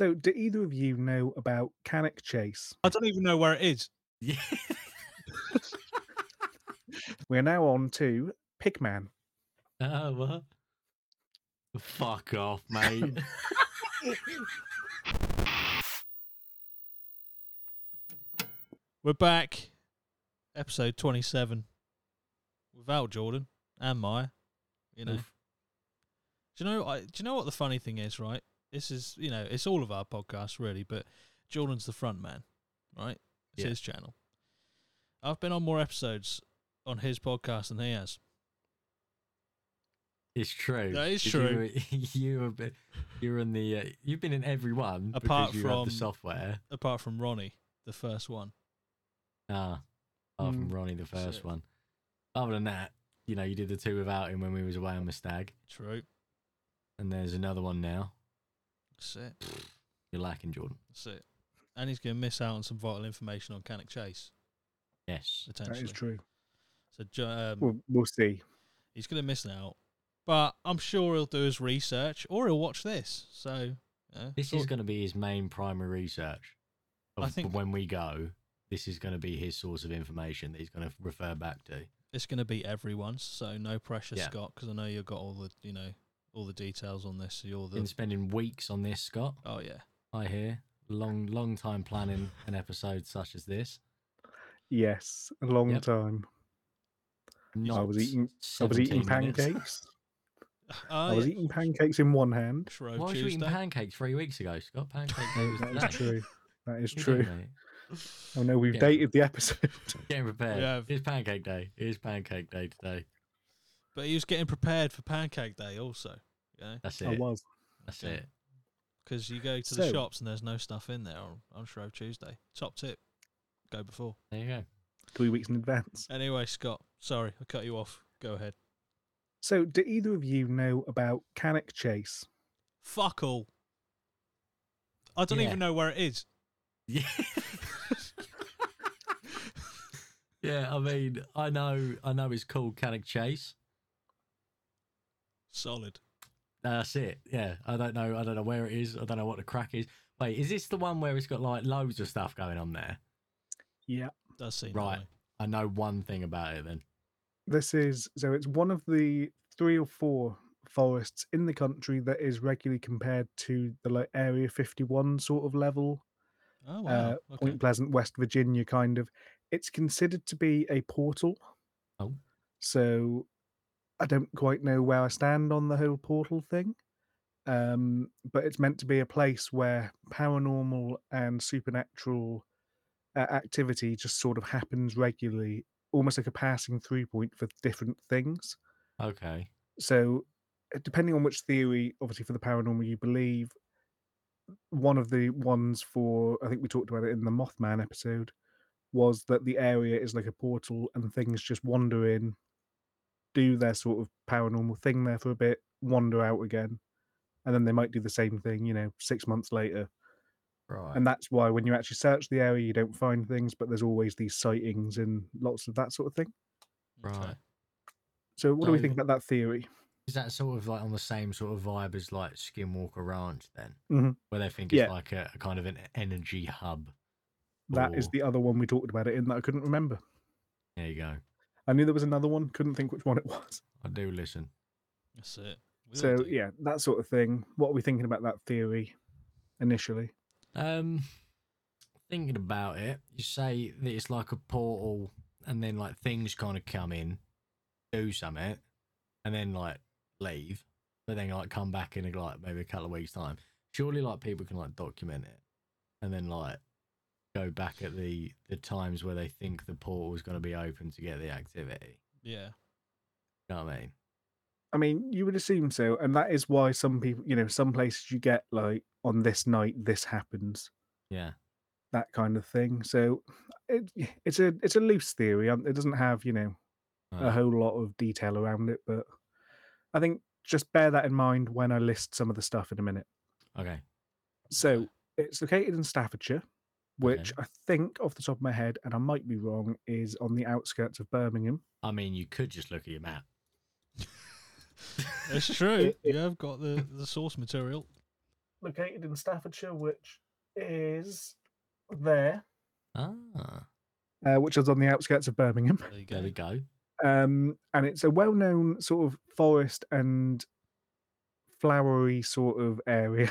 So, do either of you know about Cannock Chase? I don't even know where it is. Yeah. We're now on to Pigman. Oh, what? Fuck off, mate. We're back. Episode 27. Without Jordan and Maya. You know. Oof. Do you know I, do you know what the funny thing is, right? This is, you know, it's all of our podcasts really, but Jordan's the front man, right? It's Yeah. his channel. I've been on more episodes on his podcast than he has. It's true. That is 'cause true. You, were- you were, bit- you're in the. Uh, you've been in every one Apart you from- the software. Apart from Ronnie, the first one. Ah, apart from Mm. Ronnie, the first it. one. Other than that, you know, you did the two without him when we was away on the stag, True. and there's another one now. That's it. You're lacking, Jordan. That's it. And he's going to miss out on some vital information on Cannock Chase, Yes. potentially. That is true. So Jo- um, We'll, we'll see. he's going to miss out. But I'm sure he'll do his research or he'll watch this. So, yeah, This sort- is going to be his main primary research. Of I think- when we go, this is going to be his source of information that he's going to refer back to. it's going to be everyone's. So no pressure, Yeah. Scott, because I know you've got all the you know all the details on this. You're the Been spending weeks on this, Scott. oh yeah, I hear long, long time planning an episode such as this. Yes, a long Yep. time. Not I was eating. I was eating 17 minutes. pancakes. oh, I was eating pancakes in one hand. Shrove Why was you eating pancakes three weeks ago, Scott? Pancake day was today. is true. That is What are true. you doing, mate? I know we've Yeah. dated the episode. Getting prepared. Yeah. It's pancake day. It is pancake day today. But he was getting prepared for Pancake Day also. Yeah, That's I was. That's Yeah. it. because you go to the So- shops and there's no stuff in there on, on Shrove Tuesday. Top tip, go before. There you go. Three weeks in advance. Anyway, Scott, sorry I cut you off. Go ahead. So, do either of you know about Cannock Chase? Fuck all. I don't Yeah. even know where it is. Yeah. yeah, I mean, I know, I know it's called Cannock Chase. Solid. That's it. Yeah, I don't know. I don't know where it is. I don't know what the crack is. Wait, is this the one where it's got like loads of stuff going on there? Yeah. Does seem Right. I know one thing about it then. This is so it's one of the three or four forests in the country that is regularly compared to the like Area 51 sort of level, Oh wow. uh, okay. Point Pleasant, West Virginia kind of. It's considered to be a portal. Oh. So I don't quite know where I stand on the whole portal thing. Um, but it's meant to be a place where paranormal and supernatural uh, activity just sort of happens regularly, almost like a passing through point for different things. Okay. So, uh, depending on which theory, obviously for the paranormal you believe, one of the ones for I think we talked about it in the Mothman episode was that the area is like a portal and things just wander in, do their sort of paranormal thing there for a bit, wander out again, and then they might do the same thing, you know, six months later. Right. And that's why when you actually search the area, you don't find things, but there's always these sightings and lots of that sort of thing. Right. So, what do we think about that theory? Is that sort of like on the same sort of vibe as like Skinwalker Ranch then? Mhm. Where they think it's Yeah. like a, a kind of an energy hub. That is or- the other one we talked about it in that I couldn't remember. There you go. I knew there was another one, couldn't think which one it was. I do listen. That's it. We So do. yeah, that sort of thing. What are we thinking about that theory initially? Um, thinking about it, you say that it's like a portal, and then like things kind of come in, do something, and then like leave, but then like come back in like maybe a couple of weeks time. Surely, like people can like document it, and then like go back at the the times where they think the portal is going to be open to get the activity. yeah. You know what I mean? I mean, you would assume so, and that is why some people, you know, some places you get like on this night this happens, Yeah. that kind of thing. So it, it's a it's a loose theory. um, It doesn't have you know a Uh, whole lot of detail around it, but I think just bear that in mind when I list some of the stuff in a minute. okay. So it's located in Staffordshire, which Okay. I think off the top of my head, and I might be wrong, is on the outskirts of Birmingham. I mean, you could just look at your map. It's true. It- you have got the, the source material. located in Staffordshire, which is there, Ah, uh, which is on the outskirts of Birmingham. There you go. there we go. Um, and it's a well-known sort of forest and flowery sort of area.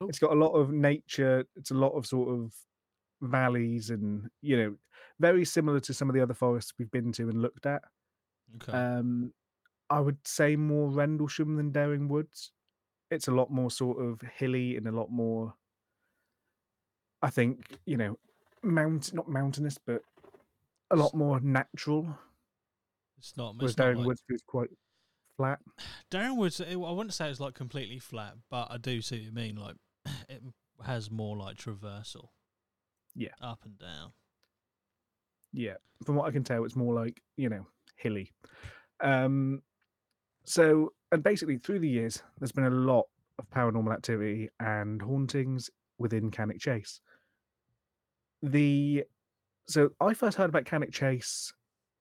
Oh. It's got a lot of nature. It's a lot of sort of valleys, and you know, very similar to some of the other forests we've been to and looked at. Okay. Um, I would say more Rendlesham than Dering Woods. It's a lot more sort of hilly and a lot more. I think you know, mount not mountainous, but a lot more natural. it's not. Whereas Dering like, Woods is quite flat. Darren Woods. I wouldn't say it's like completely flat, but I do see what you mean. Like it has more like traversal. Yeah. Up and down. Yeah, from what I can tell, it's more like you know hilly. Um, so and basically through the years, there's been a lot of paranormal activity and hauntings within Cannock Chase. The so I first heard about Cannock Chase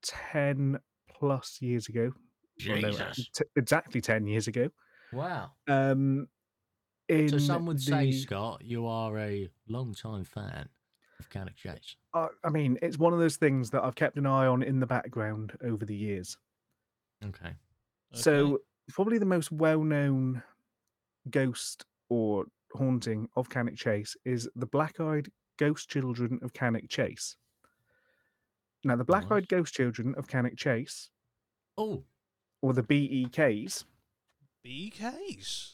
ten plus years ago. Well, no, Jesus. t- exactly ten years ago. Wow. Um, in So some would say, Scott, you are a long-time fan of Cannock Chase. I I mean, it's one of those things that I've kept an eye on in the background over the years. Okay. Okay. So probably the most well-known ghost or haunting of Cannock Chase is the black-eyed ghost children of Cannock Chase. Now, the black-eyed Nice. ghost children of Cannock Chase, Oh, or the BEKs, BEKs?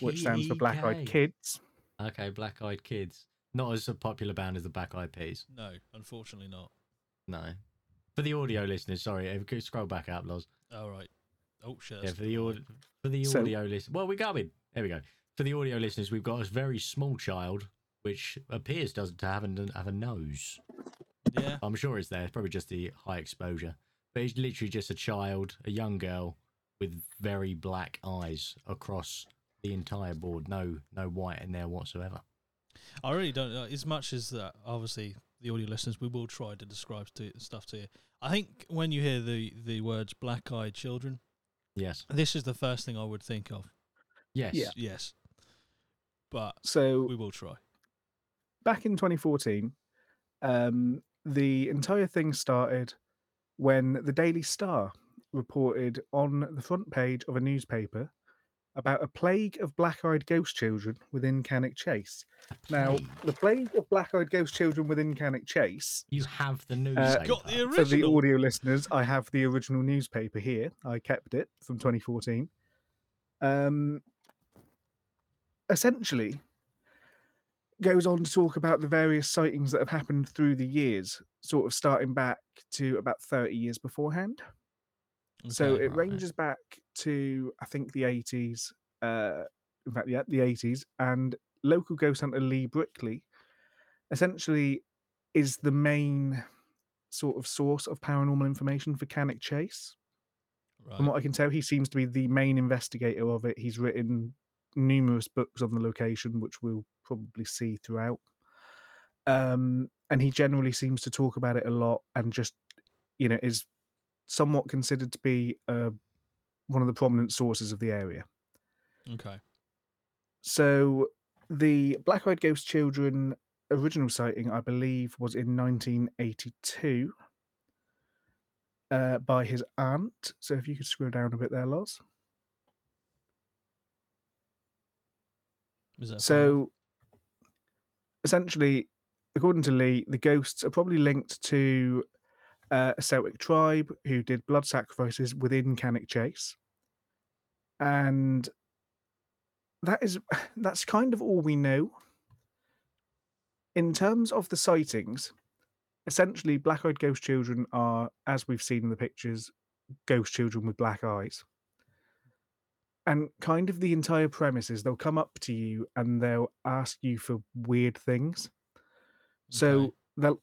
which stands for Black-Eyed Kids, Okay, Black Eyed Kids. Not as a popular band as the Black Eyed Peas. No, unfortunately not. No. For the audio listeners, sorry, if you scroll back up, Loz. All right. Oh shit. Yeah, for the not audio, for the So- audio listeners. Well, we're going. There we go. For the audio listeners, we've got a very small child, which appears doesn't to have a, have a nose. Yeah. I'm sure it's there. It's probably just the high exposure. But it's literally just a child, a young girl with very black eyes across the entire board. No, no white in there whatsoever. I really don't know. As much as that, obviously, the audio listeners, we will try to describe to, stuff to you. I think when you hear the, the words black eyed children, Yes. this is the first thing I would think of. Yes. Yeah. Yes. But So we will try. back in 2014, um, the entire thing started when the Daily Star reported on the front page of a newspaper about a plague of black-eyed ghost children within Cannock Chase. Now, Plague. the plague of black-eyed ghost children within Cannock Chase. You have the news. Got the For the audio listeners, I have the original newspaper here. I kept it from 2014. Um, essentially, goes on to talk about the various sightings that have happened through the years, sort of starting back to about 30 years beforehand. So it right. ranges back to I think the 80s. Uh, in fact, yeah, the 80s, and local ghost hunter Lee Brickley essentially is the main sort of source of paranormal information for Cannock Chase. From what I can tell, he seems to be the main investigator of it. He's written numerous books on the location, which we'll probably see throughout. Um, and he generally seems to talk about it a lot and just, you know, is somewhat considered to be uh, one of the prominent sources of the area. Okay. So the Black Eyed Ghost Children original sighting, I believe, was in 1982 uh, by his aunt. So if you could scroll down a bit there, that? So essentially, according to Lee, the ghosts are probably linked to uh, a Celtic tribe who did blood sacrifices within Cannock Chase. And that is that's kind of all we know. In terms of the sightings, essentially black-eyed ghost children are, as we've seen in the pictures, ghost children with black eyes. And kind of the entire premise is they'll come up to you and they'll ask you for weird things. So they'll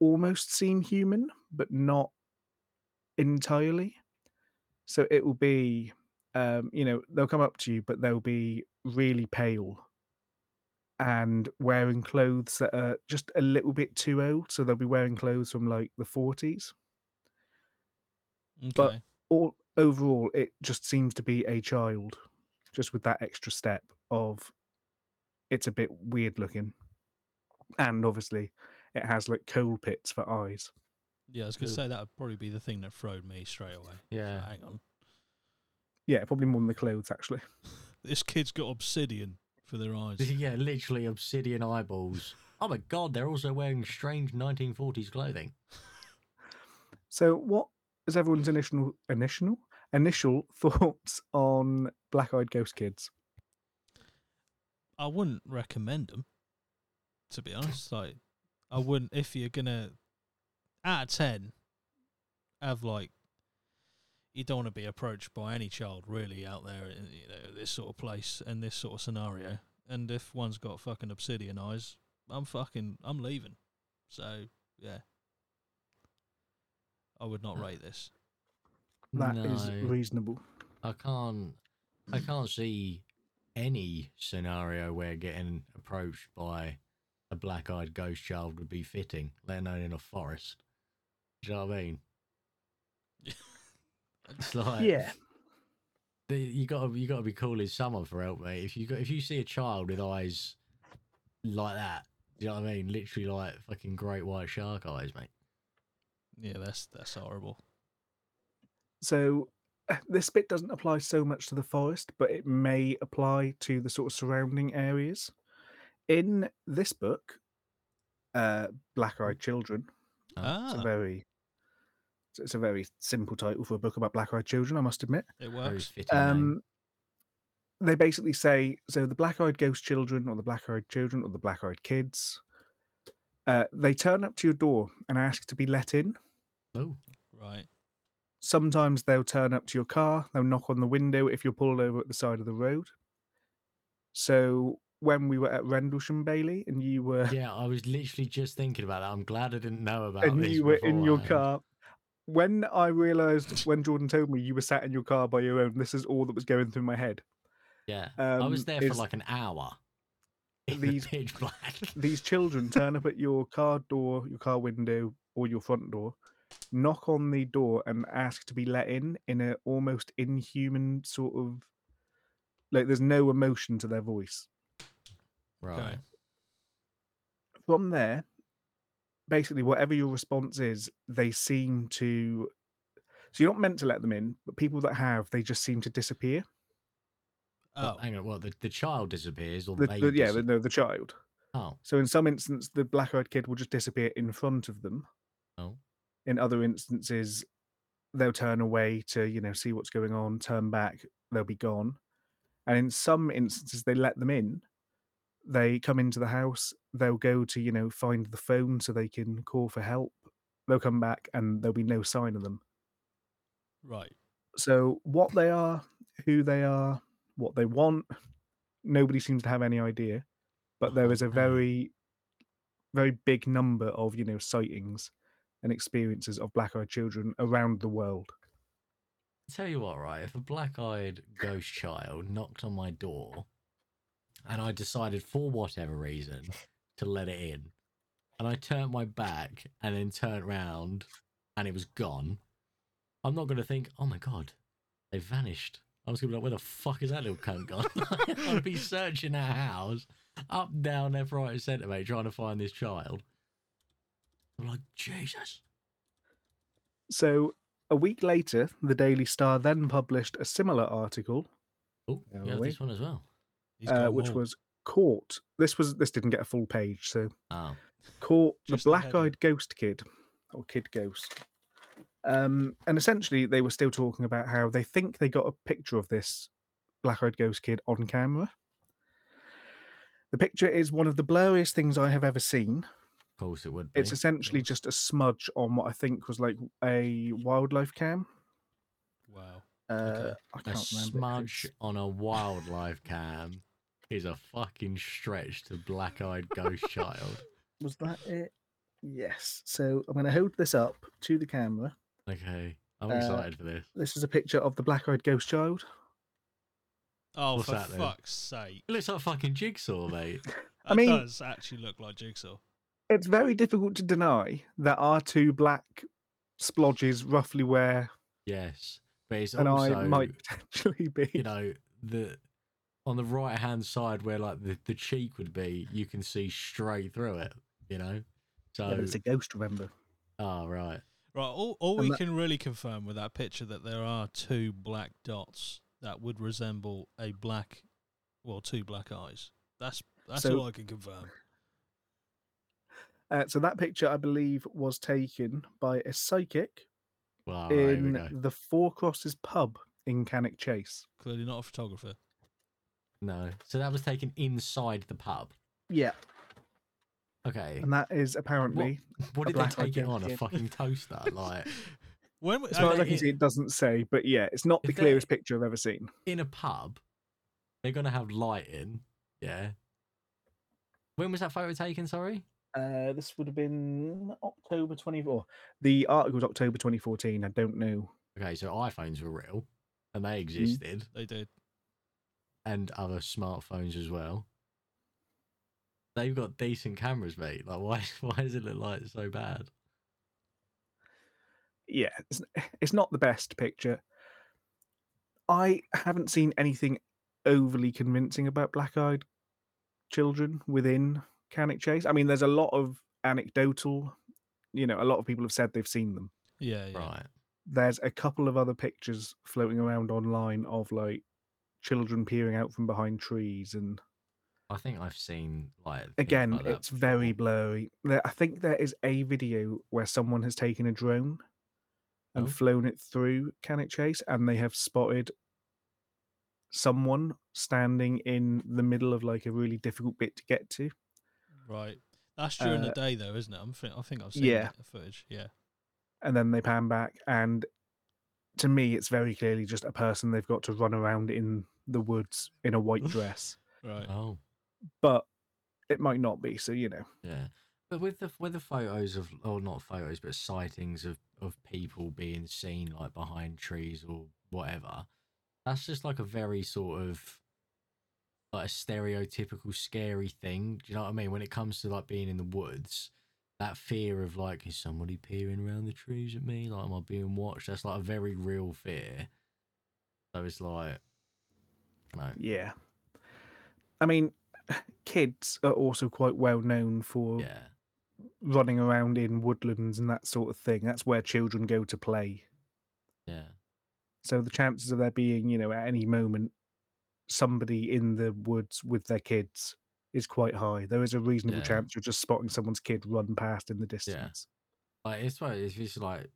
almost seem human, but not entirely. So it will be, um, you know, they'll come up to you, but they'll be really pale and wearing clothes that are just a little bit too old. So they'll be wearing clothes from like the 40s. Okay. but- All overall, it just seems to be a child, just with that extra step of it's a bit weird looking, and obviously it has like coal pits for eyes. Yeah, I was gonna say that would probably be the thing that throwed me straight away. Yeah. Hang on, Yeah, probably more than the clothes actually. this kid's got obsidian for their eyes. Yeah, literally obsidian eyeballs. Oh my god, they're also wearing strange 1940s clothing. So, what is everyone's initial initial initial thoughts on Black Eyed Ghost Kids? I wouldn't recommend them, to be honest. Like, I wouldn't if you're gonna out of ten have like you don't want to be approached by any child really out there in you know this sort of place and this sort of scenario. And if one's got fucking obsidian eyes, I'm fucking I'm leaving. So yeah, I would not rate this. That is No. reasonable. I can't I can't see any scenario where getting approached by a black eyed ghost child would be fitting, let alone in a forest. Do you know what I mean? It's like yeah, the- you gotta you gotta be calling someone for help, mate. If you got if you see a child with eyes like that, do you know what I mean? Literally like fucking great white shark eyes, mate. Yeah, that's that's horrible. So this bit doesn't apply so much to the forest, but it may apply to the sort of surrounding areas. In this book, uh, Black Eyed Children, it's Ah, a very it's a very simple title for a book about black eyed children, I must admit. it works. Um, they basically say so the black eyed ghost children, or the black eyed children, or the black eyed kids, uh, they turn up to your door and ask to be let in. Oh, Right. Sometimes they'll turn up to your car, they'll knock on the window if you're pulled over at the side of the road. So when we were at Rendlesham Bailey and you were yeah, I was literally just thinking about that. I'm glad I didn't know about and you were in your car. When I realised when Jordan told me you were sat in your car by your own, this is all that was going through my head. Yeah, I was um, there for like an hour. These- the. These children turn up at your car door, your car window, or your front door, knock on the door and ask to be let in in a almost inhuman sort of like there's no emotion to their voice. Right. From there, basically whatever your response is, they seem to so you're not meant to let them in, but people that have, they just seem to disappear. Oh, hang on. What the, the child disappears or The, they? the- yeah, dis- the, no, the child. oh, So in some instance, the black-eyed kid will just disappear in front of them. oh, In other instances, they'll turn away to you know see what's going on, turn back, they'll be gone. And in some instances, they let them in. They come into the house. They'll go to you know find the phone so they can call for help. They'll come back and there'll be no sign of them. right. So what they are, who they are, what they want, nobody seems to have any idea. But there Oh, a very, very big number of you know sightings and experiences of black-eyed children around the world. tell you what, right? If a black-eyed ghost child knocked on my door, and I decided for whatever reason to let it in, and I turned my back and then turned round, and it was gone, I'm not going to think, "Oh my god, they vanished." I was going to be like, "Where the fuck is that little cunt gone?" I'd be searching our house up, down, left, right, and centre, mate, trying to find this child. I'm like, Jesus. So a week later, the Daily Star then published a similar article, Oh, Yeah, yeah, this one as well. He's uh, which more. was caught. This was this didn't get a full page, so Oh, caught the Just the black-eyed ghost kid or kid ghost. Um, and essentially, they were still talking about how they think they got a picture of this black-eyed ghost kid on camera. The picture is one of the blurriest things I have ever seen. of course it would be. It's essentially just a smudge on what I think was like a wildlife cam. wow. Uh, Okay. I A can't remember. smudge on a wildlife cam is a fucking stretch to black eyed ghost child. Was that it? Yes. So I'm going to hold this up to the camera. Okay, I'm Uh, excited for this. This is a picture of the black-eyed ghost child. Oh, What's for that then? fuck's sake! It looks like a fucking jigsaw, mate. I That mean- does actually look like Jigsaw. It's very difficult to deny that our two black splodges roughly where yes, but it's and also I might potentially be. you know the on the right hand side where like the, the cheek would be, you can see straight through it. You know. So Yeah, it's a ghost, remember? oh right. Right, all, all And we that- can really confirm with that picture that there are two black dots that would resemble a black, well, two black eyes. That's that's So- all I can confirm. Uh, so that picture, I believe, was taken by a psychic Well, in the Four Crosses pub in Cannock Chase. Clearly not a photographer. No, so that was taken inside the pub. Yeah, Okay. and that is apparently, What a did they black-eyed take it on? A fucking toaster? Like When we- as far as I can it- see, it doesn't say, but yeah, it's not the clearest picture I've ever seen. in a pub, they're gonna have lighting. Yeah. When was that photo taken? Sorry. Uh, this would have been October 24. The article was October 2014. I don't know. Okay, so iPhones were real, and they Mm. existed, they did. and other smartphones as well. They've got decent cameras, mate. Like, why? Why does it look like it's so bad? Yeah, it's, it's not the best picture. I haven't seen anything overly convincing about black eyed children within Cannock Chase. I mean, there's a lot of anecdotal, you know, a lot of people have said they've seen them. Yeah, yeah. Right. There's a couple of other pictures floating around online of like children peering out from behind trees and I think I've seen like again like that it's very blurry there, i think there is a video where someone has taken a drone and Oh. flown it through Cannock Chase and they have spotted someone standing in the middle of like a really difficult bit to get to Right. That's during Uh, the day, though, isn't it? I'm think, I think I've seen yeah. the footage. Yeah. and then they pan back and to me it's very clearly just a person they've got to run around in the woods in a white dress Right. Oh, but it might not be so you know yeah. But with the with the photos of, or not photos, but sightings of of people being seen like behind trees or whatever, that's just like a very sort of like a stereotypical scary thing. Do you know what I mean? When it comes to like being in the woods, that fear of like, is somebody peering around the trees at me? Like, am I being watched? That's like a very real fear. So it's like, no, yeah i mean kids are also quite well known for yeah, running around in woodlands and that sort of thing. That's where children go to play. yeah, So the chances of there being, you know, at any moment somebody in the woods with their kids is quite high. There is a reasonable Yeah. chance you're just spotting someone's kid run past in the distance. like it's like if it's like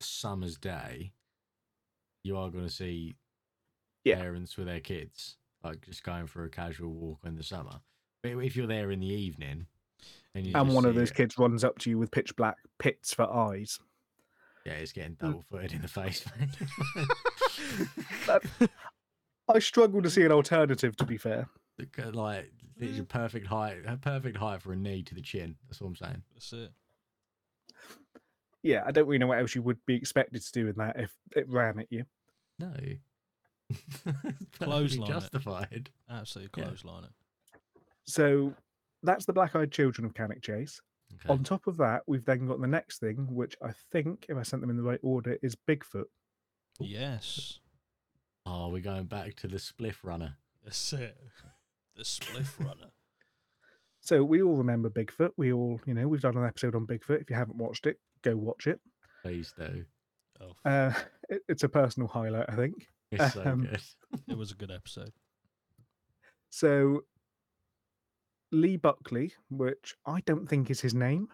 summer's day, you are going to see Yeah. parents with their kids like just going for a casual walk in the summer. But if you're there in the evening, and, you And one of those it, kids runs up to you with pitch black pits for eyes. yeah, it's getting mm. double footed in the face. That- I struggle to see an alternative, to be fair. like it's your mm. perfect height, a perfect height for a knee to the chin. That's what I'm saying. That's it. Yeah, I don't really know what else you would be expected to do in that if it ran at you. No, Perfectly Clothesline it. justified. Absolutely Yeah. clothesline it. So that's the black eyed children of Cannock Chase. Okay. On top of that, we've then got the next thing, which I think, if I sent them in the right order, is Bigfoot. Yes. Oh, we're going back to the spliff runner. That's it. The spliff runner. So we all remember Bigfoot. We all, you know, we've done an episode on Bigfoot. If you haven't watched it, go watch it. Please do. Oh, Uh, it- it's a personal highlight, I think. It's so Um, good. it was a good episode. So Lee Buckley, which I don't think is his name.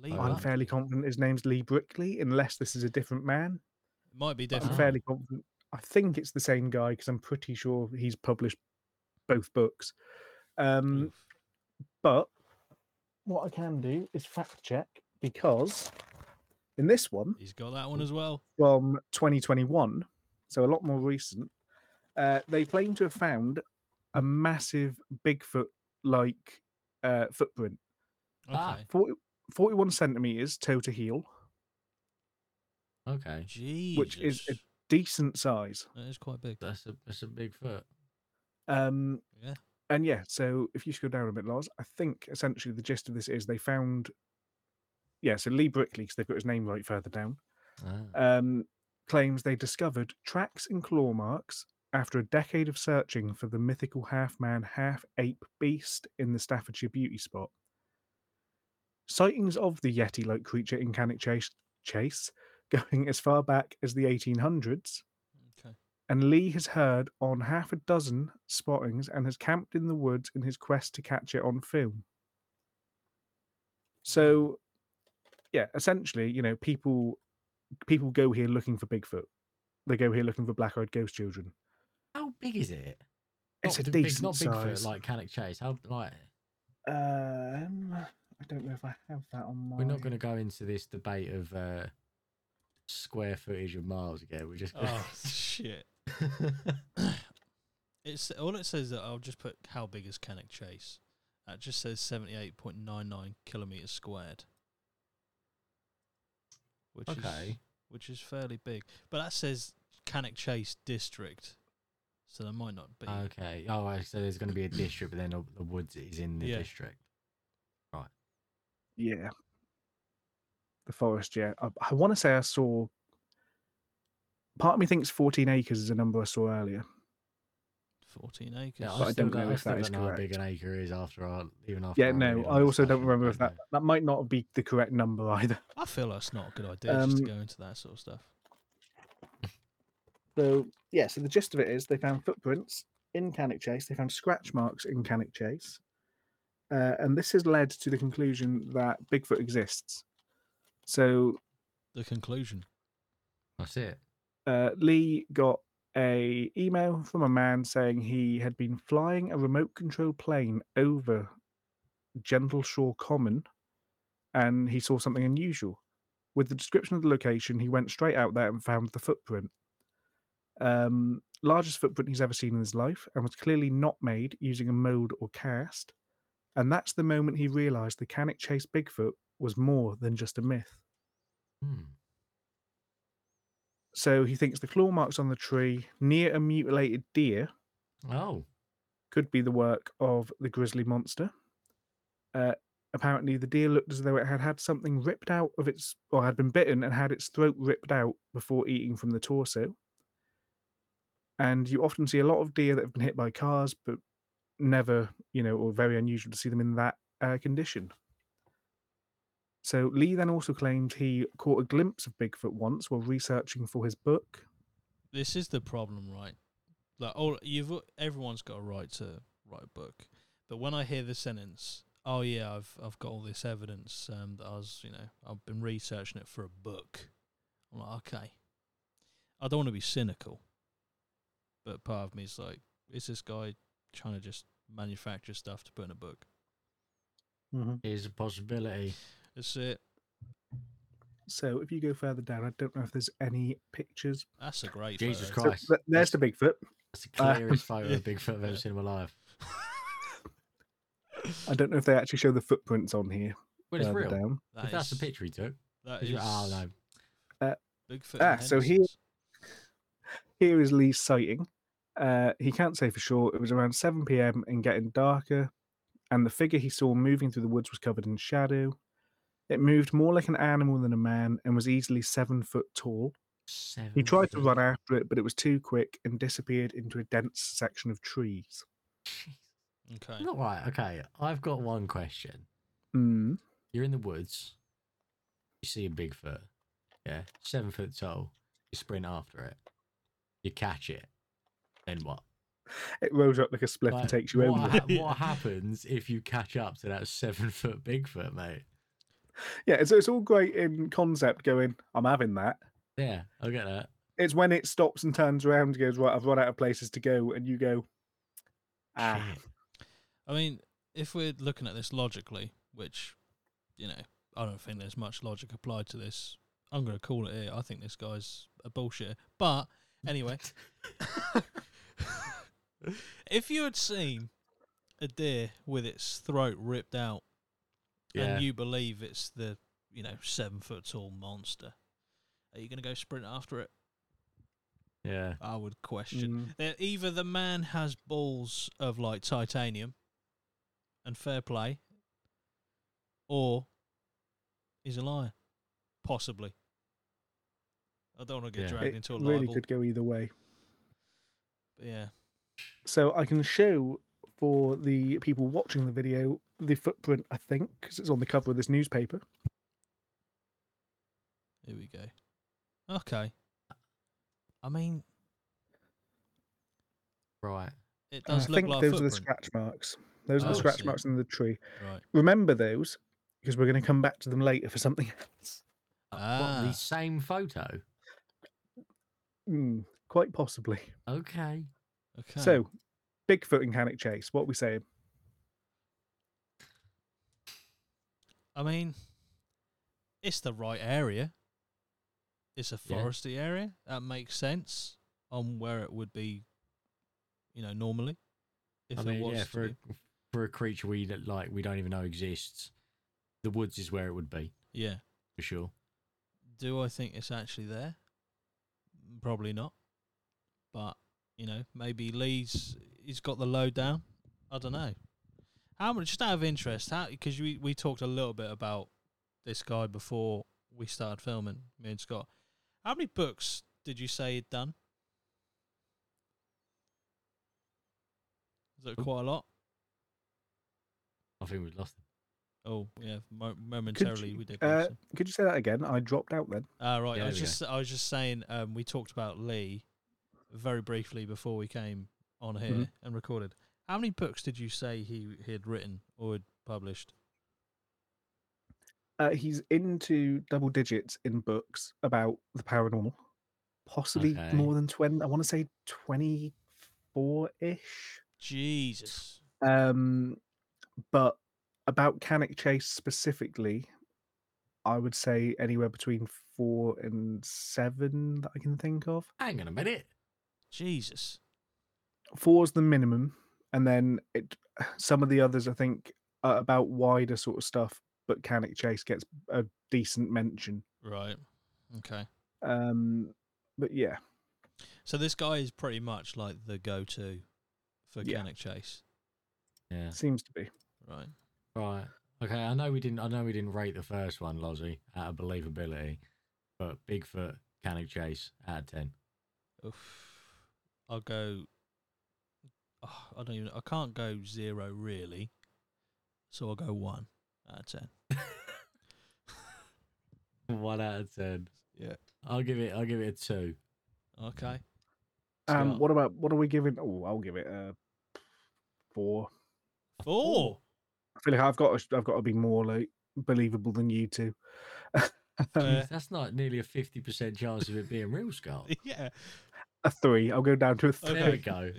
Lee I'm Buck. fairly confident his name's Lee Brickley, unless this is a different man. It Might be But I'm different. Fairly confident. I think it's the same guy because I'm pretty sure he's published both books. Um, Oof. but what I can do is fact check because in this one He's got that one as well. from 2021, so a lot more recent, uh, they claim to have found a massive Bigfoot like uh, footprint, Okay. Ah. 40, 41 centimeters toe to heel, Okay, Jesus. which is decent size. That is quite big. that's a that's a big foot. Um, Yeah. And yeah, so if you scroll down a bit, Lars, I think essentially the gist of this is they found, yeah, so Lee Brickley, because they've got his name right further down, Ah. um, claims they discovered tracks and claw marks after a decade of searching for the mythical half man, half ape beast in the Staffordshire beauty spot. Sightings of the Yeti like creature in Cannock Chase, Chase going as far back as the 1800s, Okay. and Lee has heard on half a dozen spottings and has camped in the woods in his quest to catch it on film. So, yeah, essentially, you know, people people go here looking for Bigfoot. They go here looking for black-eyed ghost children. How big is it? It's not a big- decent not Bigfoot size. like Cannock Chase. How like Um, I don't know if I have that on my. we're not going to go into this debate of uh, square footage of miles again. We're just Oh shit! It's all it says that I'll just put how big is Cannock Chase. That just says seventy eight point nine nine kilometers squared, which is okay. which is fairly big. But that says Cannock Chase district, so there might not be. Okay. Oh, right, so there's going to be a district, but then the, the woods is in the Yeah. district. Right. Yeah. The forest, yeah. I, I want to say I saw. Part of me thinks 14 acres is a number I saw earlier. Fourteen acres. Yeah, But I don't don't know I if still that is don't know how big an acre is after our even after. Yeah, our no, I also don't remember if don't that that might not be the correct number either. I feel that's not a good idea just to Um, go into that sort of stuff. So yeah, so the gist of it is they found footprints in Cannock Chase. They found scratch marks in Cannock Chase, uh, and this has led to the conclusion that Bigfoot exists. So The conclusion. That's it. uh, Lee got a email from a man saying he had been flying a remote control plane over Gentleshaw Common, and he saw something unusual. With the description of the location, he went straight out there and found the footprint. Um, largest footprint he's ever seen in his life, and was clearly not made using a mold or cast. And that's the moment he realised the Cannock Chase Bigfoot was more than just a myth. Hmm. So he thinks the claw marks on the tree near a mutilated deer Oh, could be the work of the grizzly monster. Uh, apparently, the deer looked as though it had had something ripped out of its, or had been bitten and had its throat ripped out before eating from the torso. And you often see a lot of deer that have been hit by cars, but never, you know, or very unusual to see them in that uh, condition. So Lee then also claimed he caught a glimpse of Bigfoot once while researching for his book. This is the problem, right? Like, all you've everyone's got a right to write a book, but when I hear the sentence, "Oh yeah, I've I've got all this evidence um, that I was, you know, I've been researching it for a book," I'm like, okay, I don't want to be cynical, but part of me is like, is this guy trying to just manufacture stuff to put in a book? is a possibility. That's it. So if you go further down, I don't know if there's any pictures. That's a great. Jesus photo. So Christ. th- there's the Bigfoot. That's the Uh, clearest photo of Bigfoot I've ever seen in my life. I don't know if they actually show the footprints on here. Well, it's real. down. That if that's the picture he took, That he's is. got- oh no, Bigfoot. Ah, so here- Here is Lee's sighting. Uh, he can't say for sure. It was around 7 p.m. and getting darker, and the figure he saw moving through the woods was covered in shadow. It moved more like an animal than a man and was easily seven foot tall. seven. He tried to run after it, but it was too quick and disappeared into a dense section of trees. Okay. Not right. Okay, I've got one question. Mm. You're in the woods. You see a Bigfoot. Yeah, seven foot tall. You sprint after it. You catch it. Then what? It rolls up like a split Like, and takes you what, over. ha- what happens if you catch up to that seven foot Bigfoot, mate? Yeah, so it's all great in concept going, I'm having that. Yeah, I get that. It's when it stops and turns around and goes, Right, I've run out of places to go, and you go, Ah, I mean, if we're looking at this logically, which, you know, I don't think there's much logic applied to this. I'm going to call it here. I think this guy's a bullshitter. But anyway, if you had seen a deer with its throat ripped out Yeah. and you believe it's the, you know, seven foot tall monster, are you going to go sprint after it? yeah. I would question. mm, that either the man has balls of like titanium and fair play, or he's a liar, possibly. I don't want to get Yeah. dragged it into a really libel. could go either way. But yeah. So I can show for the people watching the video the footprint, I think, because it's on the cover of this newspaper. Here we go. Okay. I mean, Right. it And does I look think like those are the scratch marks. Those are Oh, the scratch marks in the tree. Right. Remember those because we're going to come back to them later for something else. Uh, what, Ah. the same photo? Hmm, quite possibly. Okay. Okay. So, Bigfoot in Cannock Chase. What are we saying? I mean, it's the right area. It's a Yeah. foresty area. That makes sense on where it would be, you know, normally. If I it mean, was yeah, for a, for a creature we don't- like we don't even know exists, the woods is where it would be Yeah. for sure. Do I think it's actually there? Probably not. But you know, maybe Lee's he's got the load down. I don't know. How much? Just out of interest, how? Because we we talked a little bit about this guy before we started filming. Me and Scott. How many books did you say he'd done? Is that Oh. quite a lot? I think we've lost it. Oh yeah, mo- momentarily you- we did. Uh, could you say that again? I dropped out then. Ah, right. Yeah, I was there we go. just I was just saying um, we talked about Lee very briefly before we came on here Mhm. and recorded. How many books did you say he, he had written or had published? Uh, he's into double digits in books about the paranormal, possibly Okay. more than 20. I want to say 24 ish. Jesus. Um, but about Cannock Chase specifically, I would say anywhere between four and seven that I can think of. Hang on a minute. Jesus. Four's the minimum, and then it. Some of the others I think are about wider sort of stuff, but Cannock Chase gets a decent mention. Right. Okay. Um, but yeah, So this guy is pretty much like the go to for Yeah. Cannock Chase. Yeah. seems to be. Right. Right. Okay. I know we didn't. I know we didn't rate the first one, Lozzie, out of believability, but Bigfoot, Cannock Chase, out of ten. Oof. I'll go. Oh, I don't even. I can't go zero really. So I'll go one out of ten. One out of ten. Yeah. I'll give it. I'll give it a two. Okay. Um, Scott? what about what are we giving? Oh, I'll give it a four. Four. I feel like I've got to, I've got to be more like believable than you two. Yeah. That's not nearly a fifty percent chance of it being real, Scott. yeah. a three. I'll go down to a three. There we go.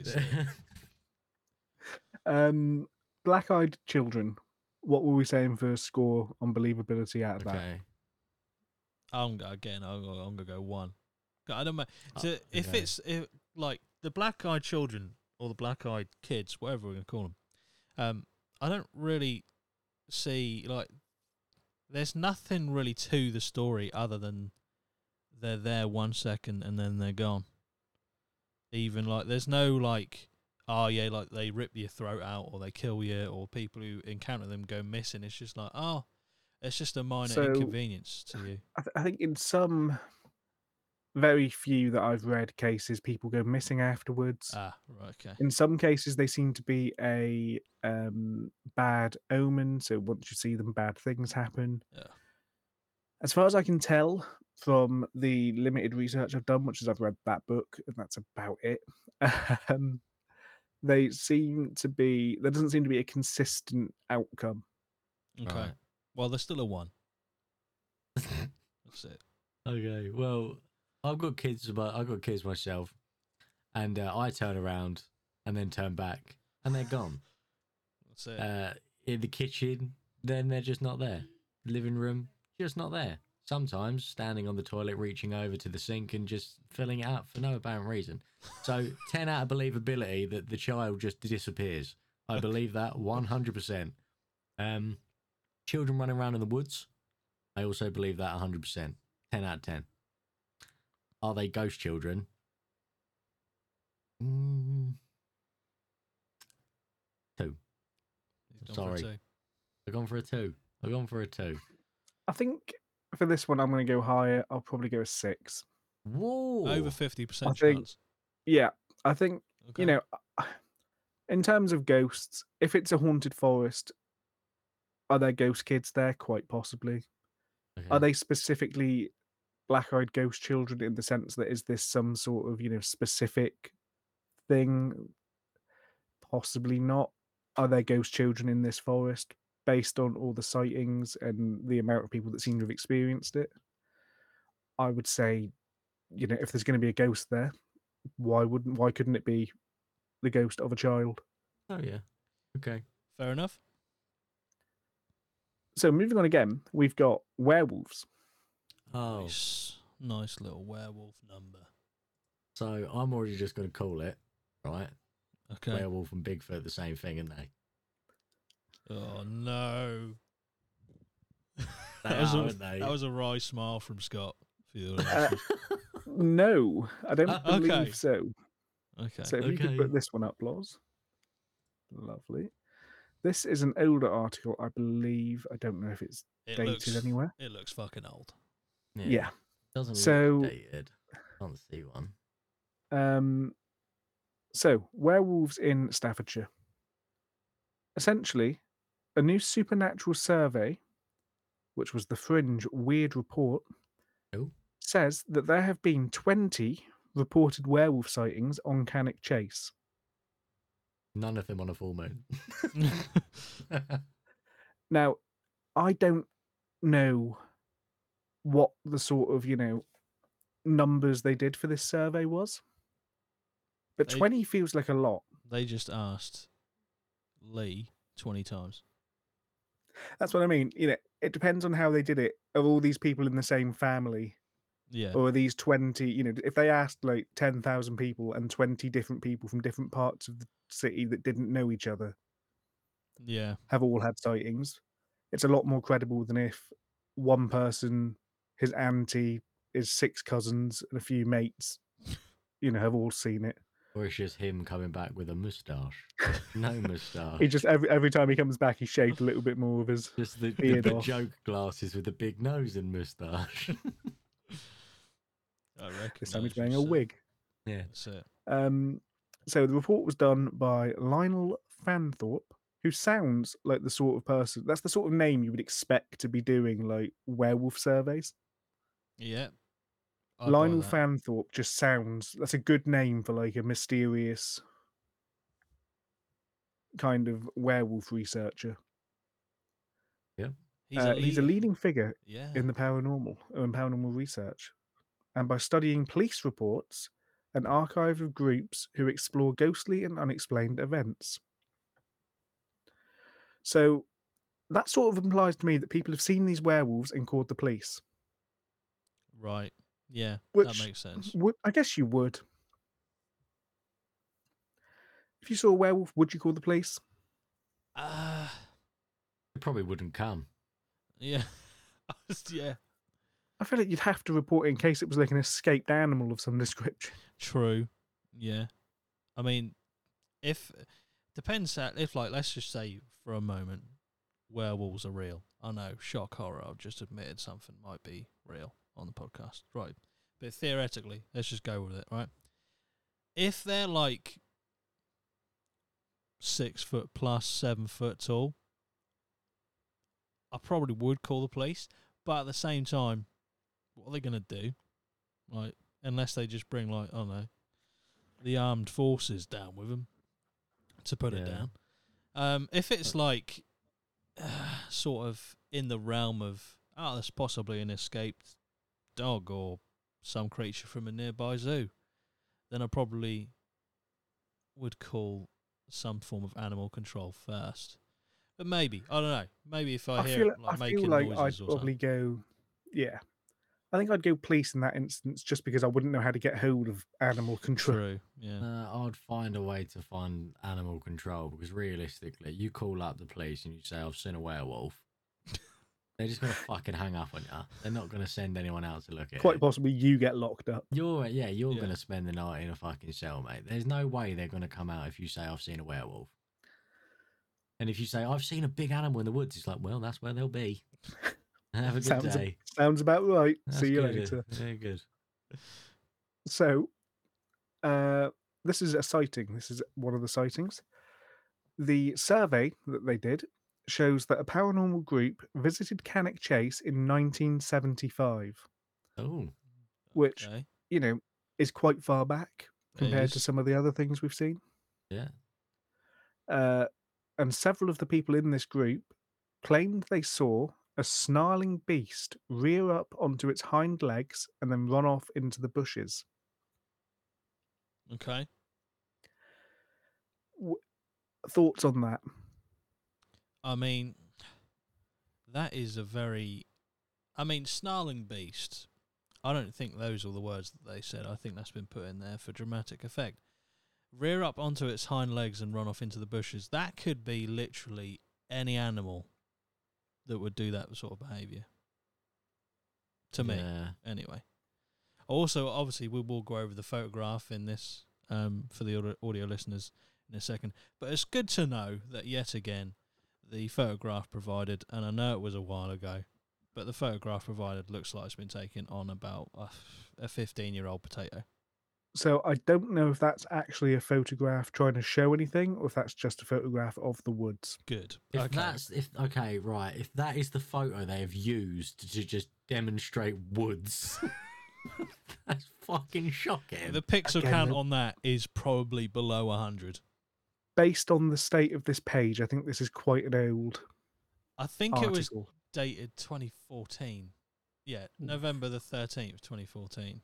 It's- Um, black-eyed children. What were we saying for score on believability out of that? okay. I'm again. I'm, gonna- I'm gonna go one. I don't know. Uh, So if okay. it's if, like the black-eyed children or the black-eyed kids, whatever we're gonna call them, um, I don't really see like. There's nothing really to the story other than they're there one second and then they're gone. Even like, there's no like, oh yeah, like they rip your throat out or they kill you or people who encounter them go missing. It's just like, oh, it's just a minor So- inconvenience to you. I, th- I think in some very few that I've read cases, people go missing afterwards. Ah, right, okay. in some cases, they seem to be a um, bad omen. So once you see them, bad things happen. Yeah. As far as I can tell from the limited research I've done, which is I've read that book, and that's about it. um, they seem to be. There doesn't seem to be a consistent outcome. Okay. Right. Well, there's still a one. That's it. Okay, well, I've got kids, but I've got kids myself, and uh, I turn around and then turn back, and they're gone. That's it. Uh, in the kitchen, then they're just not there. Living room, just not there. Sometimes standing on the toilet, reaching over to the sink and just filling it up for no apparent reason. So, 10 out of believability that the child just disappears. I believe that 100%. Um, children running around in the woods, I also believe that 100%. 10 out of 10. Are they ghost children? Mm, two. Gone sorry. I've gone for a two. I've gone for a two. I think for this one, I'm going to go higher. I'll probably go a six. Whoa. Over fifty percent I think- chance. Yeah, I think Okay. you know, uh, in terms of ghosts, if it's a haunted forest, are there ghost kids there? Quite possibly. Are they specifically black-eyed ghost children in the sense that is this some sort of you know specific thing? Possibly not. Are there ghost children in this forest based on all the sightings and the amount of people that seem to have experienced it? I would say, you know, if there's going to be a ghost there, why wouldn't why couldn't it be the ghost of a child? Oh yeah. Okay. Fair enough. So moving on again, we've got werewolves. Oh, Nice, nice little werewolf number. so I'm already just going to call it right. Okay. Werewolf and Bigfoot the same thing, aren't they? Oh no. They that, was are, a, they? that was a wry smile from Scott. For the Uh. No, I don't Uh, believe okay. so. okay. So if you could put this one up, Loz. Lovely. This is an older article, I believe. I don't know if it's It dated looks, anywhere. It looks fucking old. Yeah. Doesn't So- look dated. Can't see one. Um, so, werewolves in Staffordshire. Essentially, a new supernatural survey, which was the Fringe Weird Report, Oh. says that there have been 20 reported werewolf sightings on Cannock Chase. None of them on a full moon. Now, I don't know what the sort of, you know, numbers they did for this survey was, but They- 20 feels like a lot. they just asked Lee twenty times. That's what I mean. You know, it depends on how they did it. Are all these people in the same family, Yeah. or are these twenty? You know, if they asked like ten thousand people and twenty different people from different parts of the city that didn't know each other Yeah. have all had sightings, it's a lot more credible than if one person, his auntie, his six cousins, and a few mates, you know, have all seen it. Or it's just him coming back with a moustache. No moustache. He just every every time he comes back, he shaved a little bit more of his. Just the, the beard big off. joke glasses with the big nose and moustache. I reckon. This time he's wearing a wig. yeah. That's it. Um, so the report was done by Lionel Fanthorpe, who sounds like the sort of person. That's the sort of name you would expect to be doing like werewolf surveys. Yeah. I'd Lionel. Fanthorpe just sounds. That's a good name for like a mysterious kind of werewolf researcher. He's, Uh, a he's a leading figure Yeah. in the paranormal or in paranormal research, and by studying police reports, an archive of groups who explore ghostly and unexplained events. So that sort of implies to me that people have seen these werewolves and called the police. right. Yeah. Which that makes sense. Would I guess you would. If you saw a werewolf, would you call the police? Ah. It probably wouldn't come. yeah. I yeah. I feel like you'd have to report it in case it was like an escaped animal of some description. True. Yeah. I mean, if depends that if like let's just say for a moment werewolves are real. I know, shock horror. I've just admitted something might be real on the podcast, right? But theoretically, let's just go with it, right? If they're like six foot plus, seven foot tall, I probably would call the police. But at the same time, what are they gonna do? Like, unless they just bring like I don't know, the armed forces down with them to put it down. Um, if it's like sort of in the realm of oh, there's possibly an escaped dog or some creature from a nearby zoo, then I probably would call some form of animal control first. But maybe I don't know. Maybe if I, I hear feel, it, like I making feel like noises I'd or something. probably go, yeah. I think I'd go police in that instance just because I wouldn't know how to get hold of animal control. True. Yeah. Uh, I'd find a way to find animal control because realistically, you call up the police and you say, I've seen a werewolf. They're just going to fucking hang up on you. They're not going to send anyone out to look at Quite it. possibly you get locked up. You're, yeah, you're Yeah. going to spend the night in a fucking cell, mate. There's no way they're going to come out if you say, I've seen a werewolf. And if you say, I've seen a big animal in the woods, it's like, well, that's where they'll be. Have a good Sounds, day. sounds about right. That's See you good, later. Very good. So, uh, this is a sighting. This is one of the sightings. The survey that they did shows that a paranormal group visited Cannock Chase in 1975, Oh, which Okay. you know is quite far back compared to some of the other things we've seen. yeah. Uh, and several of the people in this group claimed they saw a snarling beast rear up onto its hind legs and then run off into the bushes. Okay. Thoughts on that? I mean, that is a very. I mean, snarling beast. I don't think those are the words that they said. I think that's been put in there for dramatic effect. Rear up onto its hind legs and run off into the bushes. That could be literally any animal that would do that sort of behaviour. To me, Yeah. anyway. Also, obviously, we will go over the photograph in this um, for the audio, audio listeners in a second. But it's good to know that yet again, the photograph provided, and I know it was a while ago, but the photograph provided looks like it's been taken on about a, a 15 year old potato. So I don't know if that's actually a photograph trying to show anything, or if that's just a photograph of the woods. Good. If okay. that's if okay, right. If that is the photo they have used to just demonstrate woods, that's fucking shocking. the pixel Again, count the- on that is probably below 100. Based on the state of this page, I think this is quite an old I think it was dated 2014. Yeah, hmm. November the 13th, 2014.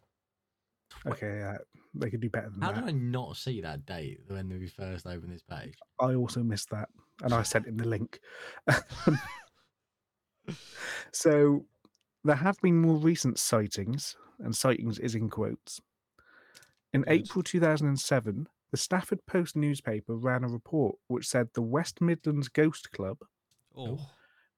Okay, yeah, they could do better than How that. did I not see that date when we first opened this page? I also missed that, and I sent him the link. so there have been more recent sightings, and sightings is in quotes. In Good. April 2007, the Stafford Post newspaper ran a report which said the West Midlands Ghost Club Oh,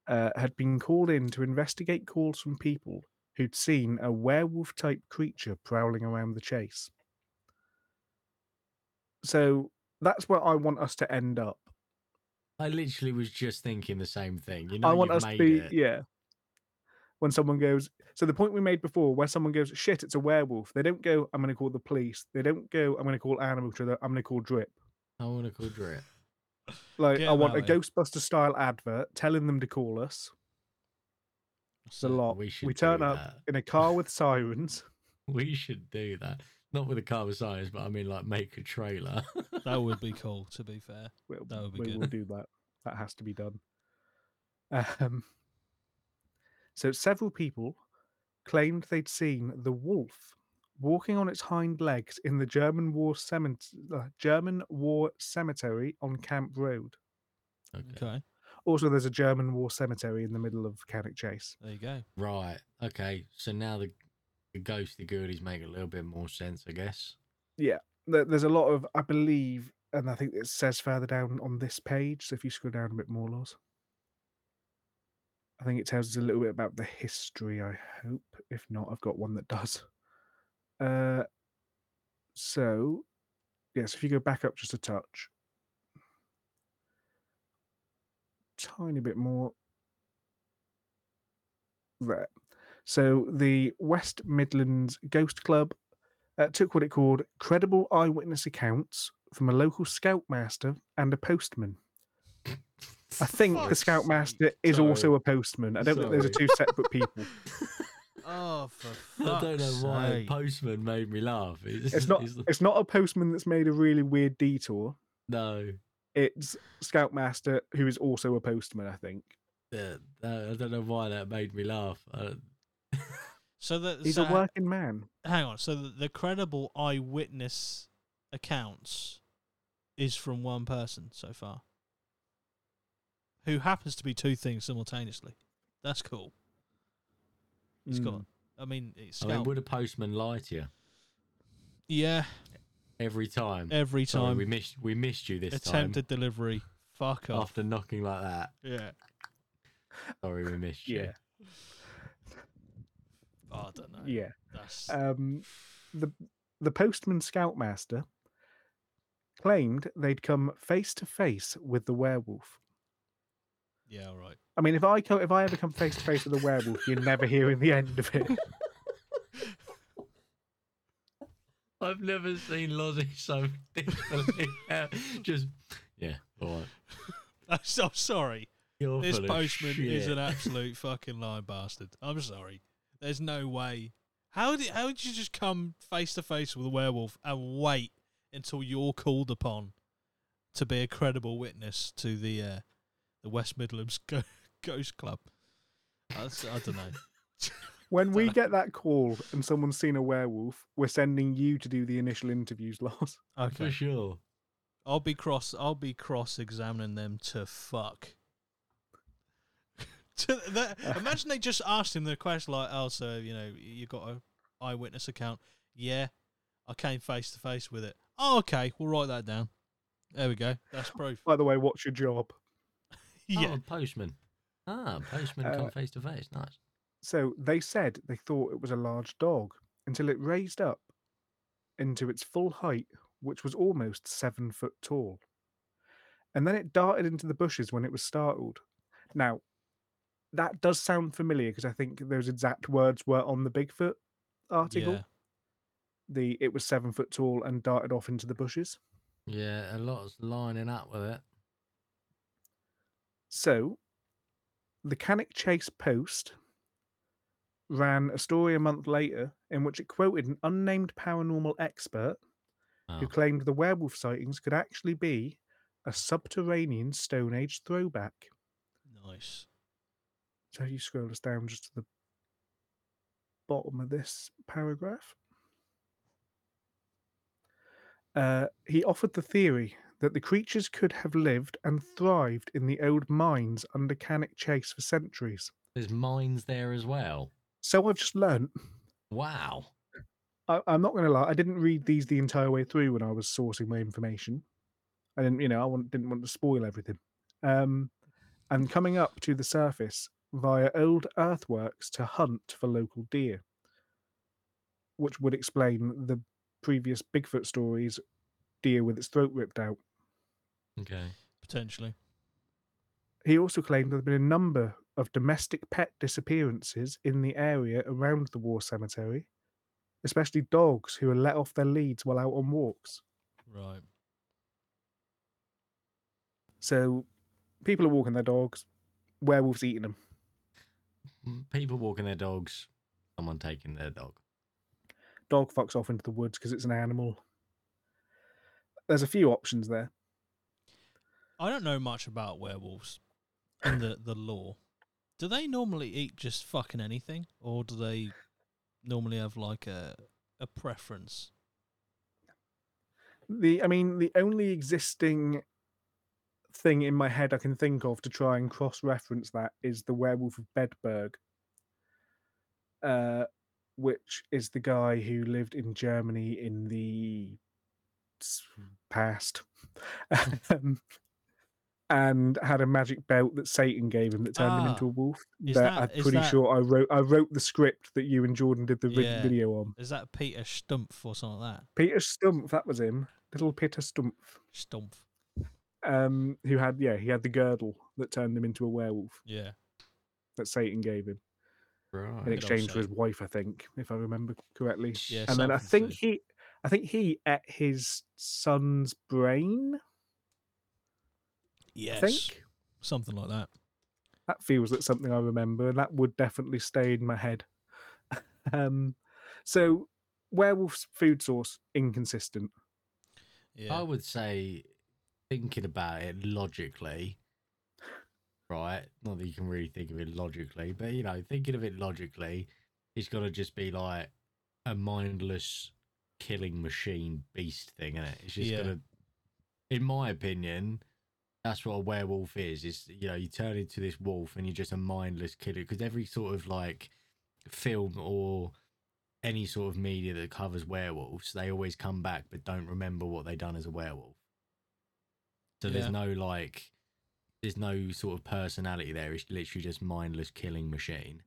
uh, had been called in to investigate calls from people who'd seen a werewolf type creature prowling around the chase. So that's where I want us to end up. I literally was just thinking the same thing. You know, I want us to be it. yeah. When someone goes, so the point we made before, where someone goes, shit, it's a werewolf. They don't go, I'm going to call the police. They don't go, I'm going to call animal control. I'm going to call drip. I want to call Drip. Like Get I 'em want a out there. Ghostbuster style advert telling them to call us. It's a lot. We should. We, turn up that. in a car with sirens. We should do that. Not with a car with sirens, but I mean, like, make a trailer. that would be cool, to be fair. We'll, That would be we good. will do that. That has to be done. Um, so several people claimed they'd seen the wolf walking on its hind legs in the German war cemetery, uh, German war cemetery on Camp Road. okay. Okay, Also, there's a German war cemetery in the middle of Cannock Chase. there you go. Right. Okay. So now the, the ghosty goodies make a little bit more sense, I guess. Yeah. There's a lot of, I believe, and I think it says further down on this page. So if you scroll down a bit more, Loz, I think it tells us a little bit about the history. I hope. If not, I've got one that does. Uh, so yes, if you go back up just a touch, tiny bit more. There. So the West Midlands Ghost Club uh, took what it called credible eyewitness accounts from a local scoutmaster and a postman. I think the scoutmaster sake. is also a postman. I don't think those are two separate people. Oh, for I don't know fuck's why sake. Postman made me laugh. It's, It's not. it's- It's not a postman that's made a really weird detour. no. It's scoutmaster who is also a postman. I think Yeah, uh, I don't know why that made me laugh. Uh, so the he's so a working man. hang on. So the, the credible eyewitness accounts is from one person so far, who happens to be two things simultaneously. That's cool. He's got. Mm. I mean, it's I mean, scout. would a postman lie to you yeah, every time? every Sorry, time we missed we missed you this time. attempted delivery. Fuck off. after knocking like that. Yeah. Sorry, we missed you. Yeah, Oh, I don't know. yeah. That's Um, the the postman scoutmaster claimed they'd come face to face with the werewolf. Yeah. All right. I mean, if I co- if I ever come face to face with a werewolf, you're never hearing the end of it. I I've never seen Lozzie so disbelief. Just yeah, all right. I'm so sorry. You're This full of postman is shit. an absolute fucking lying bastard. I'm sorry. There's no way. How did how did you just come face to face with a werewolf and wait until you're called upon to be a credible witness to the uh, the West Midlands Go- Ghost Club? That's, I don't know. When we get that call and someone's seen a werewolf, we're sending you to do the initial interviews, Loz. for sure. I'll be cross. I'll be cross examining them to fuck. to the, imagine they just asked him the question like, "Oh, so you know you got a eyewitness account? Yeah, I came face to face with it. Oh, okay, we'll write that down. There we go. That's proof. By the way, what's your job? Yeah, Oh, a postman. Ah, postman Uh, come face to face. Nice. So they said they thought it was a large dog until it raised up into its full height, which was almost seven foot tall. And then it darted into the bushes when it was startled. Now, that does sound familiar because I think those exact words were on the Bigfoot article. yeah. The it was seven foot tall and darted off into the bushes. Yeah, a lot's lining up with it. So, the Cannock Chase Post ran a story a month later in which it quoted an unnamed paranormal expert Oh. who claimed the werewolf sightings could actually be a subterranean Stone Age throwback. Nice. So, you scroll us down just to the bottom of this paragraph. Uh, he offered the theory that the creatures could have lived and thrived in the old mines under Cannock Chase for centuries. There's mines there as well. So I've just learnt. Wow. I, I'm not going to lie. I didn't read these the entire way through when I was sourcing my information. I didn't, you know, I want, didn't want to spoil everything. Um, and coming up to the surface via old earthworks to hunt for local deer, which would explain the previous Bigfoot stories, deer with its throat ripped out. Okay. Potentially. He also claimed there had been a number of domestic pet disappearances in the area around the war cemetery, especially dogs who were let off their leads while out on walks. Right. So people are walking their dogs, werewolves eating them. People walking their dogs, someone taking their dog. Dog fucks off into the woods because it's an animal. There's a few options there. I don't know much about werewolves and the the law. Do they normally eat just fucking anything, or do they normally have like a a preference? The I mean, the only existing thing in my head I can think of to try and cross-reference that is the werewolf of Bedburg, uh, which is the guy who lived in Germany in the past, um, and had a magic belt that Satan gave him that turned him into Ah, a wolf. is that, that- I'm pretty that- sure I wrote. I wrote the script that you and Jordan did the Yeah. video on. Is that Peter Stumpf or something like that? Peter Stumpf, that was him. Little Peter Stumpf. Stumpf. um, who had yeah, he had the girdle that turned him into a werewolf Yeah. that Satan gave him Right. in exchange for his wife, I think, if I remember correctly. Yeah. and then I think he, I think he ate his son's brain. Yes. I think Something like that. that feels like something I remember, and that would definitely stay in my head. um, so werewolf's food source inconsistent. Yeah. I would say, thinking about it logically, right? Not that you can really think of it logically, but you know, thinking of it logically, it's got to just be like a mindless killing machine beast thing, is it? It's just Yeah. gonna, in my opinion, that's what a werewolf is. Is you know, you turn into this wolf and you're just a mindless killer. Because every sort of like film or any sort of media that covers werewolves, they always come back but don't remember what they done as a werewolf. So Yeah. there's no like, there's no sort of personality there. It's literally just mindless killing machine.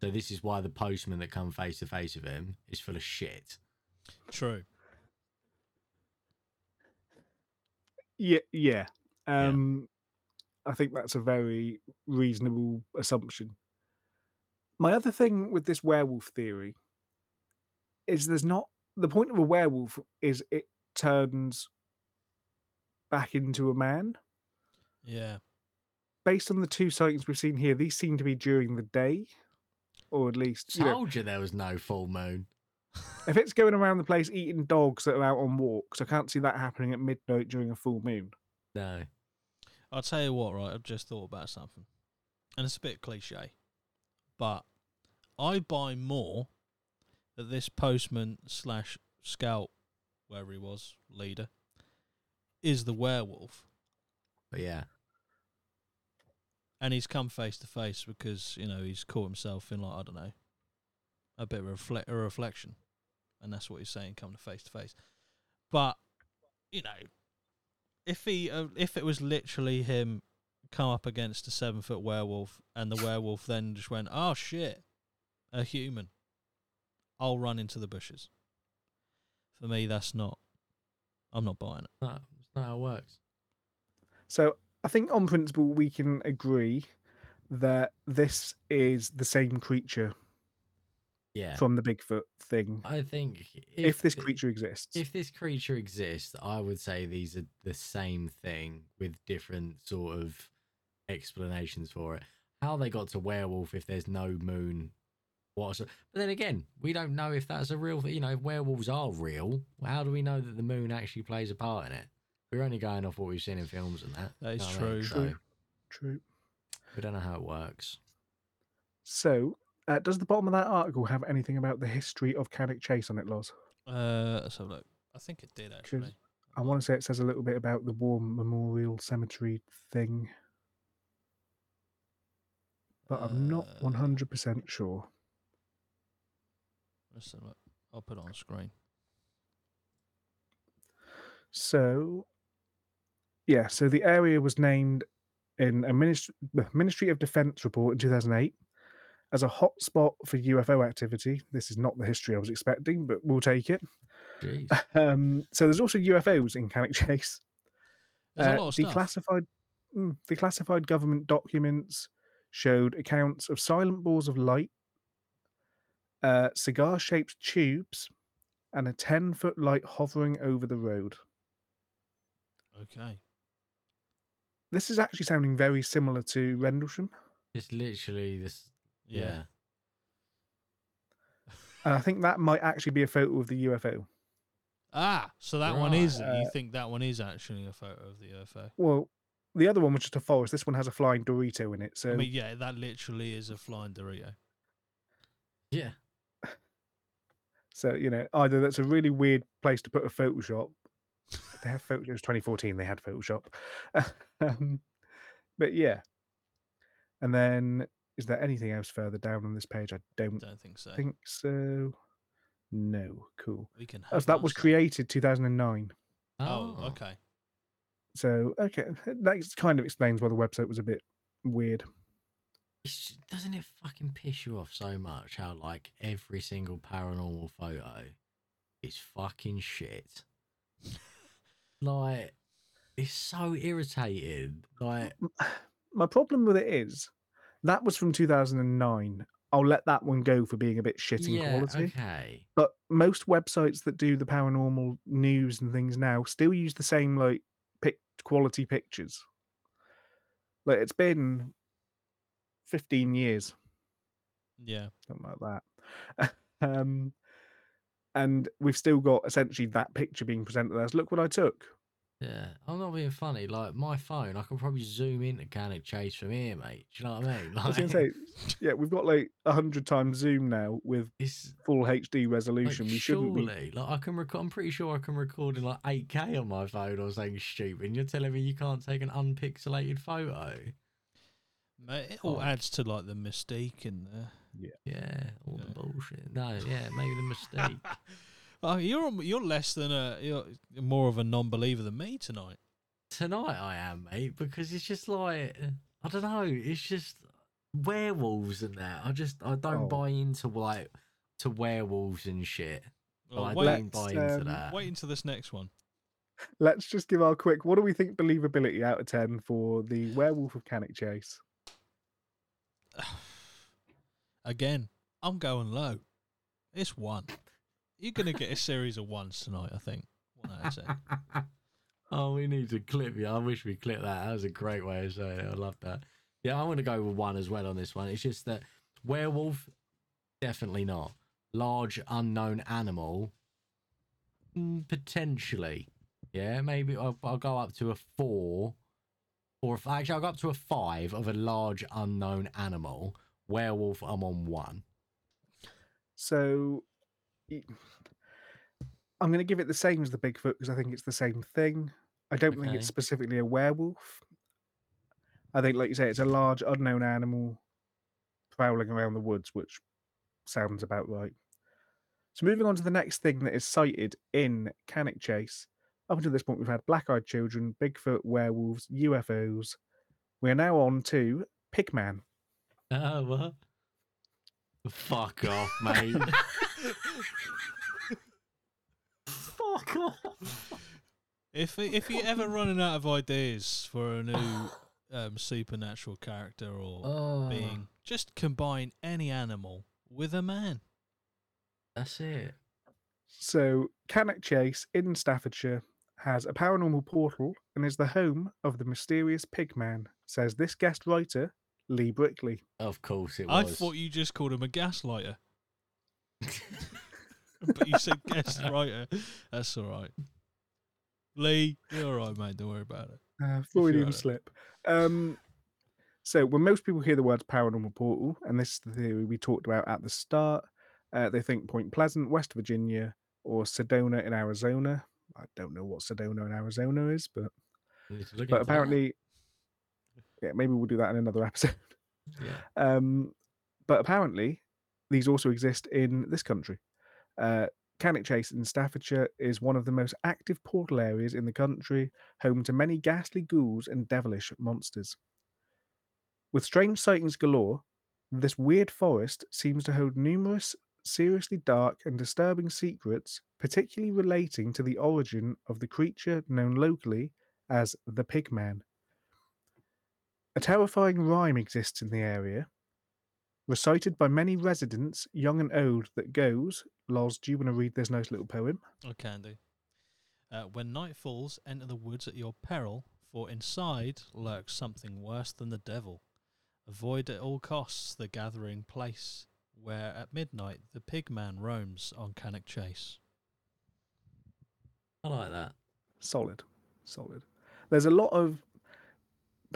So this is why the postman that come face to face with him is full of shit. True. Yeah, yeah. Yeah. Um, I think that's a very reasonable assumption. My other thing with this werewolf theory is there's not the point of a werewolf is it turns back into a man. Yeah. Based on the two sightings we've seen here, these seem to be during the day, or at least you know, Told you there was no full moon. if it's going around the place eating dogs that are out on walks, I can't see that happening at midnight during a full moon. No. I'll tell you what, right? I've just thought about something, and it's a bit cliche, but I buy more that this postman slash scout, wherever he was, leader, is the werewolf, But yeah. and he's come face to face because you know he's caught himself in like I don't know, a bit of a, reflect, a reflection, and that's what he's saying, come to face to face. But you know, if he uh, if it was literally him come up against a seven foot werewolf, and the werewolf then just went, "Oh shit, a human," I'll run into the bushes. For me, that's not. I'm not buying it. No, that's not how it works. So I think on principle we can agree that this is the same creature Yeah. from the Bigfoot thing. I think If, this th- uh, creature exists. if this creature exists, I would say these are the same thing with different sort of explanations for it. How they got to werewolf if there's no moon, what's but then again, we don't know if that's a real thing. You know, if werewolves are real, how do we know that the moon actually plays a part in it? We're only going off what we've seen in films and that. That is know mean? true. So, True. True. we don't know how it works. So, uh, does the bottom of that article have anything about the history of Cannock Chase on it, Loz? Uh, let's have a look. I think it did actually. I want to say it says a little bit about the War Memorial Cemetery thing, but I'm not Uh, 100% sure. Let's have a look. I'll put it on screen. So, yeah, so the area was named in a Ministry, Ministry of Defense report in 2008 as a hotspot for UFO activity. This is not the history I was expecting, but we'll take it. Um, so there's also UFOs in Cannock Chase. There's Uh, a lot of declassified, mm, declassified government documents showed accounts of silent balls of light, uh, cigar-shaped tubes, and a ten-foot light hovering over the road. Okay. This is actually sounding very similar to Rendlesham, It's literally this. Yeah. Yeah. and I think that might actually be a photo of the UFO. Ah, so that one is. Right. you Uh, think that one is actually a photo of the UFO? Well, the other one was just a forest. This one has a flying Dorito in it. So I mean, yeah, that literally is a flying Dorito. Yeah. So you know, either that's a really weird place to put a Photoshop. They have photo. It was 2014. They had Photoshop, um, but yeah. And then, is there anything else further down on this page? I don't Don't think so. think so. No, cool. we can. Oh, so that was answer. created 2009. Oh, ah. okay. So okay, that kind of explains why the website was a bit weird. It's, doesn't it fucking piss you off so much how like every single paranormal photo is fucking shit? like it's so irritating. Like My problem with it is that was from 2009. I'll let that one go for being a bit shit in yeah, quality. okay. But most websites that do the paranormal news and things now still use the same like pic- quality pictures. Like it's been 15 years, Yeah. something like that. um, and we've still got essentially that picture being presented as look what I took. Yeah, I'm not being funny. Like my phone, I can probably zoom into Cannock Chase from here, mate. Do you know what I mean? Like, I was going to say, yeah, we've got like 100 times zoom now with it's full HD like, resolution. we shouldn't be. surely, like I can record. I'm pretty sure I can record in like 8K on my phone or something stupid. And you're telling me you can't take an unpixelated photo? Ma- It all Oh. adds to like the mystique in there. Yeah, all Yeah. the bullshit. No, yeah, maybe the mistake. Oh, you're you're less than a you're more of a non-believer than me tonight. Tonight I am, mate, because it's just like I don't know. It's just werewolves and that. I just I don't Oh. buy into like to werewolves and shit. Well, I wait, don't buy into um, that. wait until this next one. Let's just give our quick. What do we think believability out of 10 for the Werewolf of Cannock Chase? Again, I'm going low. It's one. You're gonna get a series of ones tonight. I think. One out of ten. oh, we need to clip you. I wish we clipped that. That was a great way of saying it. I love that. Yeah, I'm going to go with one as well on this one. It's just that werewolf, definitely not. Large unknown animal, mm, potentially. Yeah, maybe I'll, I'll go up to a four, or if, actually I'll go up to a five of a large unknown animal. Werewolf, I'm on one. So y- I'm going to give it the same as the Bigfoot because I think it's the same thing. I don't think it's specifically a werewolf. I think, like you say, it's a large unknown animal prowling around the woods, which sounds about right. So moving on to the next thing that is cited in Cannock Chase. Up until this point, we've had black-eyed children, Bigfoot, werewolves, UFOs. We are now on to Pigman. Oh, ah, what? Fuck off, mate. Fuck off. If if you're ever running out of ideas for a new um, supernatural character or Oh, being, just combine any animal with a man. That's it. So, Cannock Chase in Staffordshire has a paranormal portal and is the home of the mysterious Pigman, says this guest writer, Lee Brickley. Of course it was. I thought you just called him a gaslighter, but you said guest writer. That's all right. Lee, you're all right, mate. Don't worry about it. Uh, Freudian Sure. slip. Um, so, when most people hear the words paranormal portal, and this is the theory we talked about at the start, uh, they think Point Pleasant, West Virginia, or Sedona in Arizona. I don't know what Sedona in Arizona is, but Need to look but into that. apparently, yeah, maybe we'll do that in another episode. Yeah. Um, but apparently, these also exist in this country. Uh, Cannock Chase in Staffordshire is one of the most active portal areas in the country, home to many ghastly ghouls and devilish monsters. With strange sightings galore, this weird forest seems to hold numerous seriously dark and disturbing secrets, particularly relating to the origin of the creature known locally as the Pigman. A terrifying rhyme exists in the area, recited by many residents, young and old, that goes. Loz, do you want to read this nice little poem? I can do. Uh, when night falls, enter the woods at your peril, for inside lurks something worse than the devil. Avoid at all costs the gathering place, where at midnight the pigman roams on Cannock Chase. I like that. Solid. Solid. There's a lot of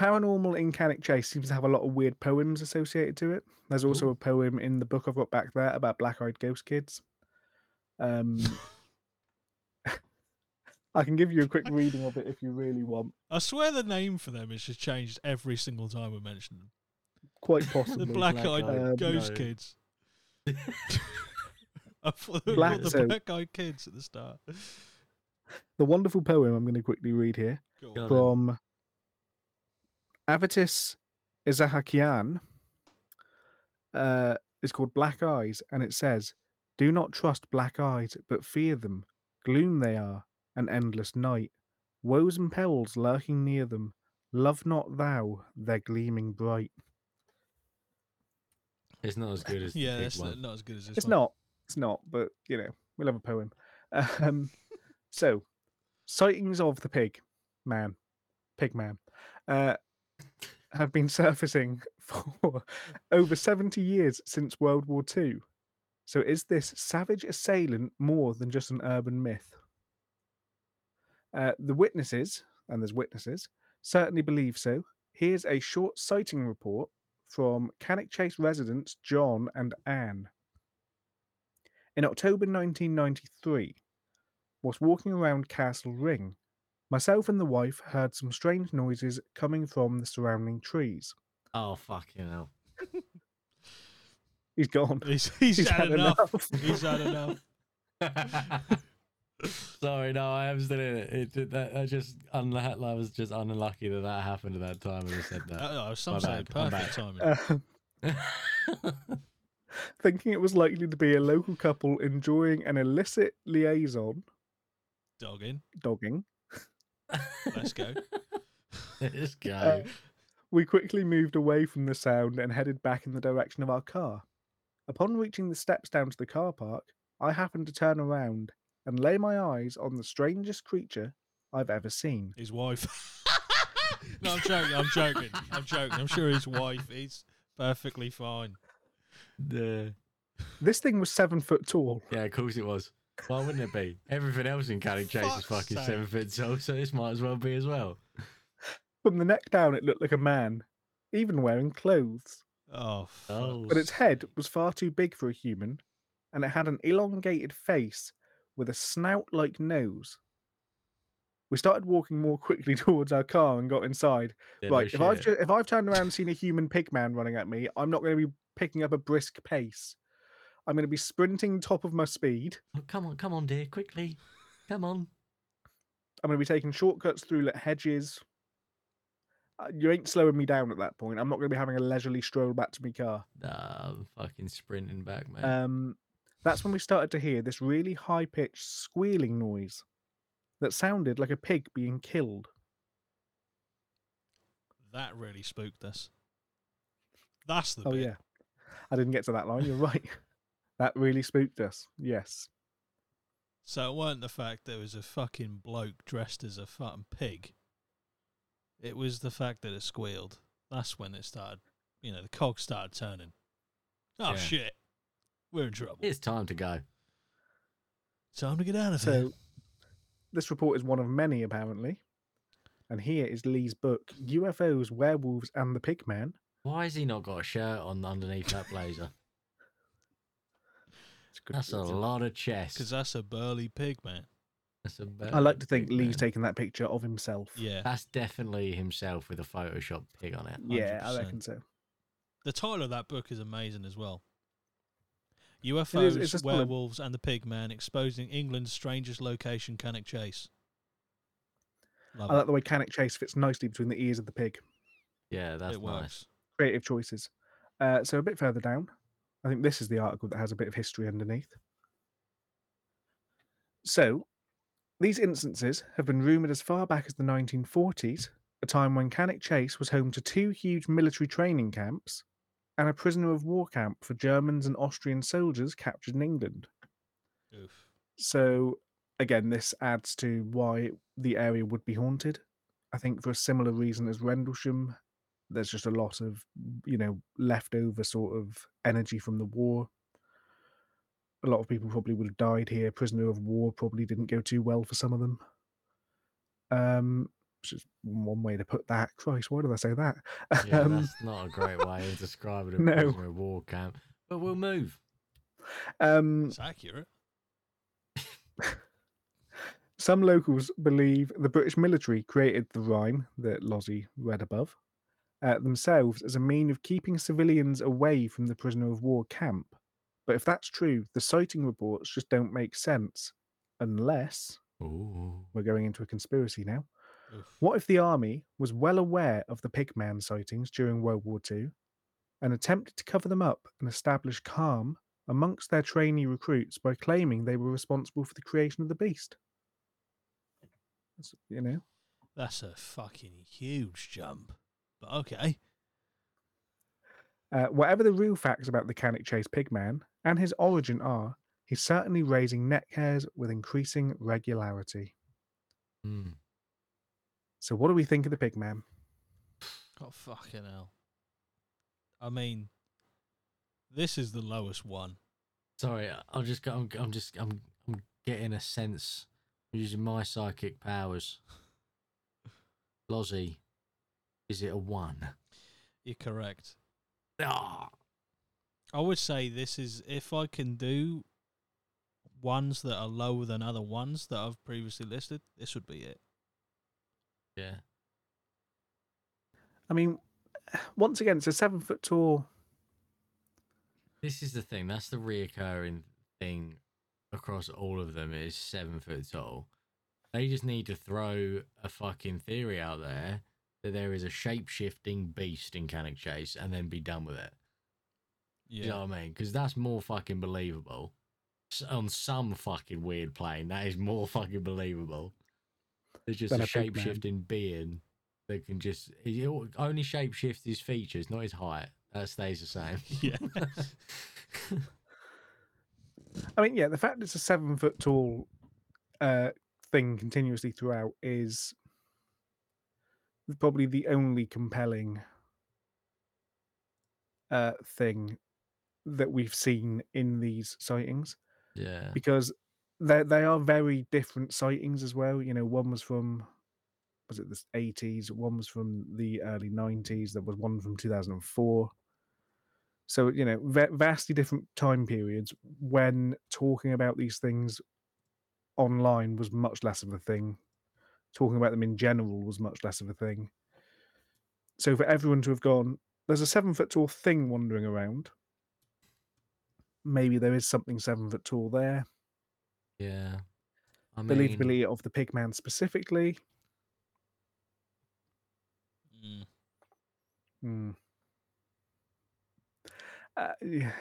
paranormal in Cannock Chase seems to have a lot of weird poems associated to it. There's also Ooh. a poem in the book I've got back there about black-eyed ghost kids. Um, I can give you a quick reading of it if you really want. I swear the name for them is just changed every single time we mention them. Quite The possibly. black-eyed Black-eyed, um, ghost no. kids. I thought they were Black- the so- black-eyed kids at the start. the wonderful poem I'm going to quickly read here. Go on. From Avetik Isahakyan uh, is called Black Eyes, and it says, Do not trust black eyes, but fear them. Gloom they are, an endless night. Woes and perils lurking near them. Love not thou their gleaming bright. It's not as good as yeah, big that's one. not, not as good as this It's one. not. It's not, but you know, we'll have a poem. Um, so, sightings of the pig man, pig man, uh, have been surfacing for over 70 years since World War II. So, is this savage assailant more than just an urban myth? Uh, the witnesses, and there's witnesses, certainly believe so. Here's a short sighting report from Cannock Chase residents John and Anne. In October 1993, whilst walking around Castle Ring, myself and the wife heard some strange noises coming from the surrounding trees. Oh fucking hell! He's gone. He's, he's, He's had, had enough. enough. He's had enough. Sorry, no, I am still in it. It, it that I just unlucky. I was just unlucky that that happened at that time when I said that. Uh, some My say bad, perfect timing. Uh, thinking it was likely to be a local couple enjoying an illicit liaison, Dogging. dogging, Let's go. Let's go. Uh, we quickly moved away from the sound and headed back in the direction of our car. Upon reaching the steps down to the car park, I happened to turn around and lay my eyes on the strangest creature I've ever seen. His wife. no, I'm joking. I'm joking. I'm joking. I'm sure his wife is perfectly fine. The This thing was seven foot tall. yeah, of course it was. Why wouldn't it be? Everything else in Canning Chase is fucking sake. seven foot tall, so this might as well be as well. From the neck down, it looked like a man, even wearing clothes. Oh, fuck. Oh, But its head was far too big for a human, and it had an elongated face with a snout like nose. We started walking more quickly towards our car and got inside. yeah, no right, if I've shit. ju- if I've turned around and seen a human pig man running at me, I'm not going to be picking up a brisk pace. I'm going to be sprinting top of my speed. Oh, come on, come on, dear, quickly, come on. I'm going to be taking shortcuts through like hedges. Uh, You ain't slowing me down at that point. I'm not going to be having a leisurely stroll back to my car. Nah, I'm fucking sprinting back, man. Um, that's when we started to hear this really high pitched squealing noise that sounded like a pig being killed. that really spooked us. That's the Oh, bit. yeah. I didn't get to that line. You're right. That really spooked us. Yes. So it weren't the fact there was a fucking bloke dressed as a fucking pig. It was the fact that it squealed. That's when it started. You know, the cogs started turning. Oh Yeah. shit, we're in trouble. it's time to go. Time to get out of here. This report is one of many, apparently. And here is Lee's book UFOs, Werewolves, and the Pigman. Why has he not got a shirt on underneath that blazer? It's a good That's a picture. lot of chest. Because that's a burly pig, man. That's a I like to big think Lee's man. taking that picture of himself. Yeah. That's definitely himself with a Photoshop pig on it. Yeah, I 100%. reckon so. The title of that book is amazing as well. UFOs, it's just full of- werewolves, and the pig man exposing England's strangest location, Cannock Chase. Love I like the way Cannock Chase fits nicely between the ears of the pig. Yeah, it. that's It nice. works. Creative choices. Uh, so a bit further down, I think this is the article that has a bit of history underneath. So, these instances have been rumoured as far back as the 1940s, a time when Cannock Chase was home to two huge military training camps and a prisoner of war camp for Germans and Austrian soldiers captured in England. Oof. So, again, this adds to why the area would be haunted. I think for a similar reason as Rendlesham, there's just a lot of, you know, leftover sort of energy from the war. A lot of people probably would have died here. Prisoner of war probably didn't go too well for some of them. Um, which is one way to put that. Christ, why did I say that? Yeah, um, that's not a great way of describing a No. prisoner of war camp. But we'll move. um, It's accurate. Some locals believe the British military created the rhyme that Lozzie read above uh, themselves as a mean of keeping civilians away from the prisoner of war camp. But if that's true, the sighting reports just don't make sense. Unless Ooh. we're going into a conspiracy now. Oof. What if the army was well aware of the Pigman sightings during World War II and attempted to cover them up and establish calm amongst their trainee recruits by claiming they were responsible for the creation of the beast? That's, you know, That's a fucking huge jump. But okay. uh, whatever the real facts about the Cannock Chase Pigman and his origin are, he's certainly raising neck hairs with increasing regularity. Hmm. So, what do we think of the Pigman? Oh fucking hell. I mean, this is the lowest one. Sorry, I- I'm just, I'm, I'm just, I'm, I'm getting a sense using my psychic powers. Lozzie, is it a one? You're correct. Ah, I would say this is if I can do ones that are lower than other ones that I've previously listed, this would be it. yeah. I mean, once again, it's a seven foot tall. This is the thing. That's the reoccurring thing across all of them. Is seven foot tall. They just need to throw a fucking theory out there that there is a shape shifting beast in Cannock Chase, and then be done with it. Yeah. You know what I mean? Because that's more fucking believable. S- on some fucking weird plane, that is more fucking believable. There's just Than a a shape shifting being that can just he only shape shift his features, not his height. That stays the same. Yeah. I mean, yeah, the fact it's a seven foot tall uh, thing continuously throughout is probably the only compelling uh, thing that we've seen in these sightings Yeah. because they they are very different sightings as well. You know, one was from was it the eighties, one was from the early nineties, there was one from two thousand and four. So you know, va- vastly different time periods when talking about these things online was much less of a thing. Talking about them in general was much less of a thing. So for everyone to have gone, there's a seven foot tall thing wandering around. Maybe there is something seven foot tall there. Yeah. I mean, Believability of the pigman specifically. Mm. Hmm. Uh, yeah,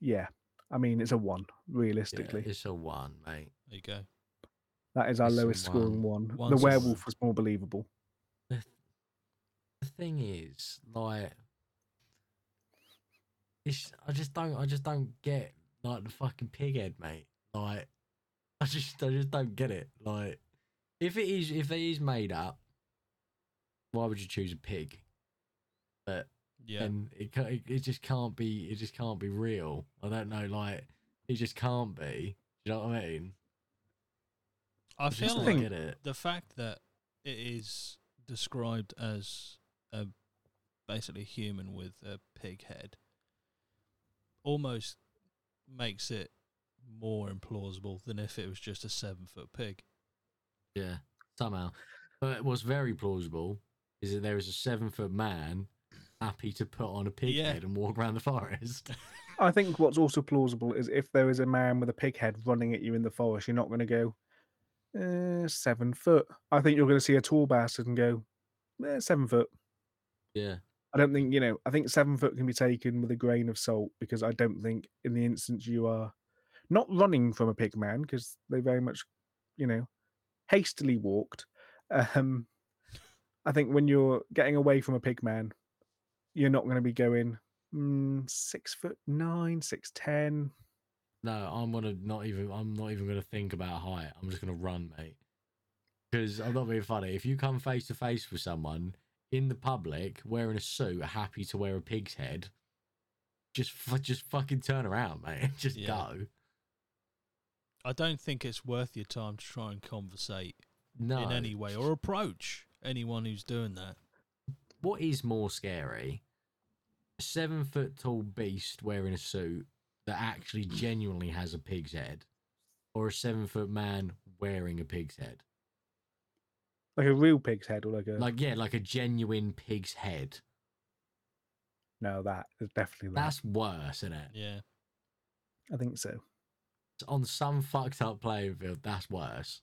yeah, I mean it's a one yeah, realistically. it's a one, mate. There you go. That is our it's a lowest scoring one. One's the werewolf was more believable. The, the thing is, like, it's I just don't, I just don't get like the fucking pig head, mate. Like, I just, I just don't get it. Like, if it is, if it is made up, why would you choose a pig? But Yeah. and it, ca- it it just can't be it just can't be real. I don't know, like it just can't be. Do you know what I mean? I just feel don't like thing- get it. the fact that it is described as a basically human with a pig head almost makes it more implausible than if it was just a seven foot pig. Yeah, somehow. But what's very plausible is that there is a seven foot man happy to put on a pig Yeah. head and walk around the forest. I think what's also plausible is if there is a man with a pig head running at you in the forest, you're not going to go uh, seven foot. I think you're going to see a tall bastard and go eh, seven foot. yeah, I don't think you know. I think seven foot can be taken with a grain of salt because I don't think in the instance you are not running from a pig man because they very much, you know, hastily walked. Um, I think when you're getting away from a pig man, you're not going to be going mm, six foot nine, six ten. No, I'm gonna not even. I'm not even gonna think about height. I'm just gonna run, mate. Because I'm not being funny. If you come face to face with someone in the public wearing a suit, happy to wear a pig's head, just just fucking turn around, mate. Just Yeah. go. I don't think it's worth your time to try and conversate No. in any way or approach anyone who's doing that. what is more scary? A seven foot tall beast wearing a suit that actually genuinely has a pig's head, or a seven foot man wearing a pig's head? Like a real pig's head or like a Like, yeah, like a genuine pig's head. no, that is definitely that. That's worse, isn't it? Yeah. I think so. On some fucked up playing field, that's worse.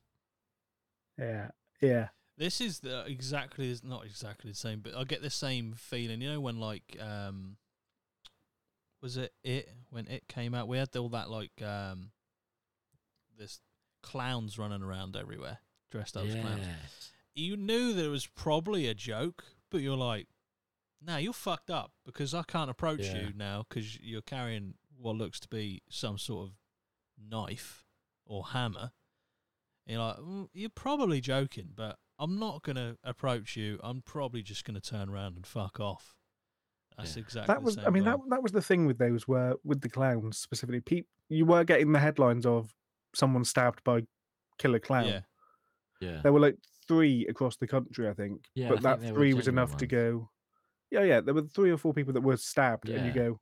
Yeah, yeah. This is the exactly not exactly the same, but I get the same feeling. You know when like um was it it when it came out? We had all that like um this clowns running around everywhere dressed up as clowns. You knew there was probably a joke, but you're like, "No, you're fucked up because I can't approach Yeah. you now because you're carrying what looks to be some sort of knife or hammer." And you're like, "Mm, "You're probably joking, but I'm not gonna approach you. I'm probably just gonna turn around and fuck off." That's Yeah. exactly that the was same i mean that that was the thing with those where with the clowns specifically peop you were getting the headlines of someone stabbed by killer clown yeah, Yeah. there were like three across the country i think Yeah, but think that there three was genuine enough to go yeah yeah there were three or four people that were stabbed and you go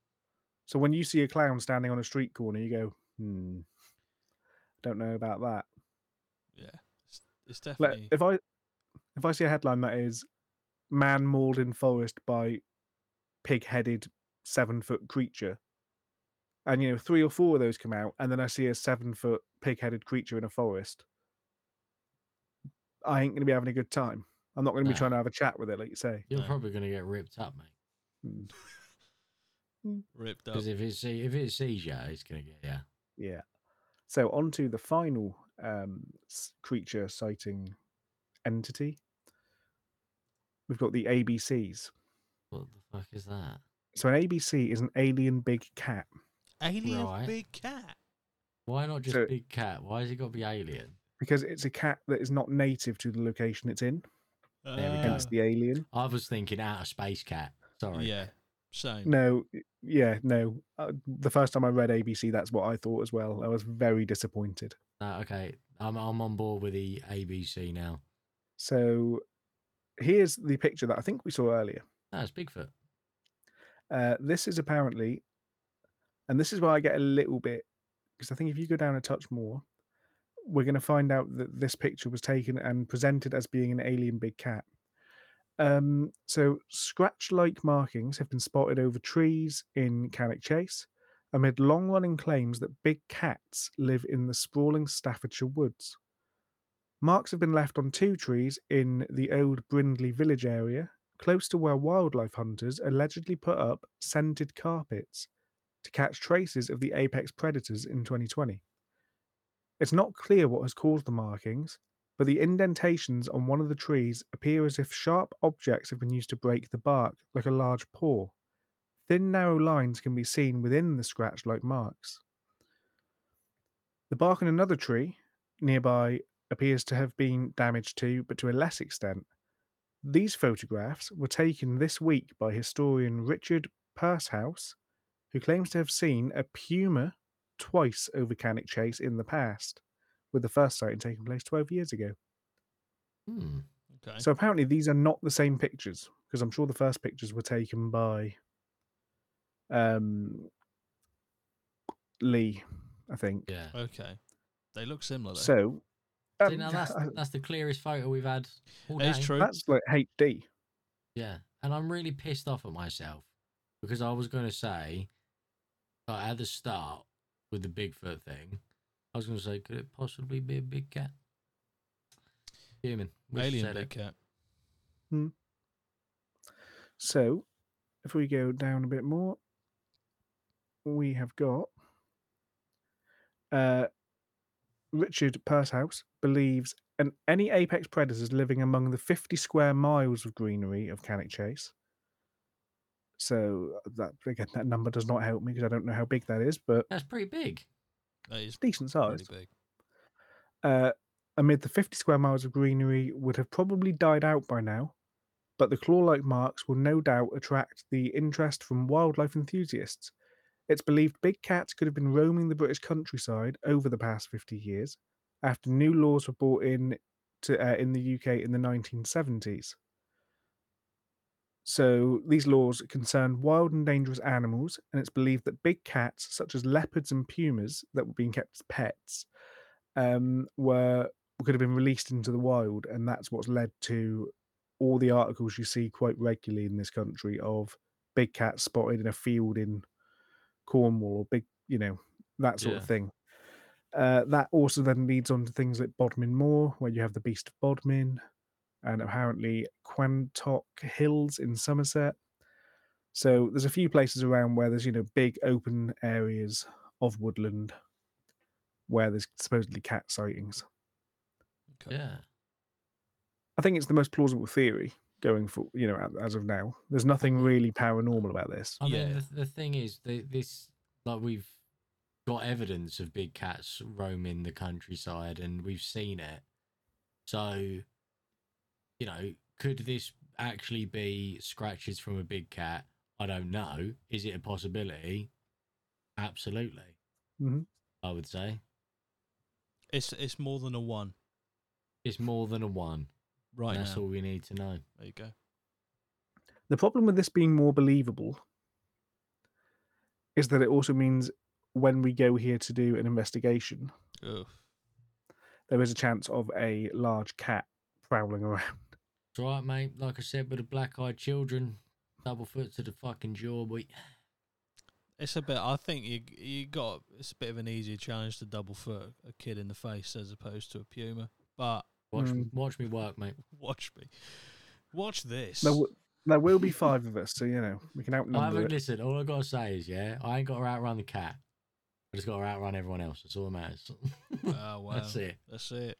so when you see a clown standing on a street corner you go hmm don't know about that yeah. It's, it's Like, definitely if i if i see a headline that is man mauled in forest by pig-headed seven foot creature. And you know three or four of those come out and then i see a seven foot pig-headed creature in a forest. I ain't going to be having a good time. I'm not going to be trying to have a chat with it like you say. You're No. probably going to get ripped up, mate. Mm, ripped up. Because if it see if it sees you, it's going to get yeah. yeah. So on to the final um creature sighting entity. We've got the abcs What the fuck is that? so an abc is an alien big cat Alien Right. big cat. Why not just So- big cat? Why has it got to be alien? because it's a cat that is not native to the location it's in, There we go. hence the alien. I was thinking outer space cat. Sorry. Yeah, same. No, yeah, no. Uh, the first time I read ABC, that's what I thought as well. I was very disappointed. No, okay. I'm I'm on board with the ABC now. So here's the picture that I think we saw earlier. No, it's Bigfoot. Uh, this is apparently, and this is where I get a little bit because I think if you go down a touch more, we're going to find out that this picture was taken and presented as being an alien big cat. Um, so scratch-like markings have been spotted over trees in Cannock Chase, amid long-running claims that big cats live in the sprawling Staffordshire woods. Marks have been left on two trees in the old Brindley village area, close to where wildlife hunters allegedly put up scented carpets to catch traces of the apex predators in 2020. It's not clear what has caused the markings, but the indentations on one of the trees appear as if sharp objects have been used to break the bark, like a large paw. Thin, narrow lines can be seen within the scratch like marks. The bark on another tree nearby appears to have been damaged too, but to a less extent. These photographs were taken this week by historian Richard Pursehouse, who claims to have seen a puma twice over Cannock Chase in the past, with the first sighting taking place 12 years ago. Hmm. Okay. So apparently these are not the same pictures, because I'm sure the first pictures were taken by um, Lee, I think. Yeah. okay. They look similar. Though. So See, now that's that's the clearest photo we've had all day. it's true. that's like HD. Yeah, and I'm really pissed off at myself because I was going to say, like, at the start with the Bigfoot thing, I was going to say, could it possibly be a big cat? Human. Wish Alien big it. cat. Hmm. So if we go down a bit more, we have got uh, Richard Pursehouse believes an, any apex predators living among the 50 square miles of greenery of Cannock Chase. So that again, that number does not help me because I don't know how big that is, but That's pretty big. That is decent size. pretty size. big. uh, amid the 50 square miles of greenery would have probably died out by now, but the claw like marks will no doubt attract the interest from wildlife enthusiasts. It's believed big cats could have been roaming the British countryside over the past 50 years after new laws were brought in to, uh, in the UK in the 1970s. So these laws concern wild and dangerous animals, and it's believed that big cats, such as leopards and pumas, that were being kept as pets, um, were could have been released into the wild, and that's what's led to all the articles you see quite regularly in this country of big cats spotted in a field in Cornwall, or big, you know, that sort of thing. Uh, that also then leads on to things like Bodmin Moor, where you have the Beast of Bodmin, and apparently Quantock Hills in Somerset. So there's a few places around where there's you know big open areas of woodland where there's supposedly cat sightings. Okay. Yeah. I think it's the most plausible theory going for you know as of now. There's nothing really paranormal about this. I mean, Yeah. the, the thing is, the, this like we've got evidence of big cats roaming the countryside, and we've seen it. So, you know, could this actually be scratches from a big cat? I don't know. Is it a possibility? Absolutely. Mhm. I would say It's it's more than a one. it's more than a one. Right That's now. all we need to know. There you go. The problem with this being more believable is that it also means when we go here to do an investigation, Ugh. there is a chance of a large cat prowling around. It's all right, mate. Like I said, with the black-eyed children, double foot to the fucking jaw, boy. It's a bit. I think you you got. It's a bit of an easier challenge to double foot a kid in the face as opposed to a puma. But Watch, Mm. watch me work, mate. watch me, watch this. There, w- there will be five of us, so you know we can I outnumber haven't it. listened. All I gotta say is, yeah, I ain't got to outrun the cat. I just got to outrun everyone else. That's all that matters. Oh wow, That's it. That's it.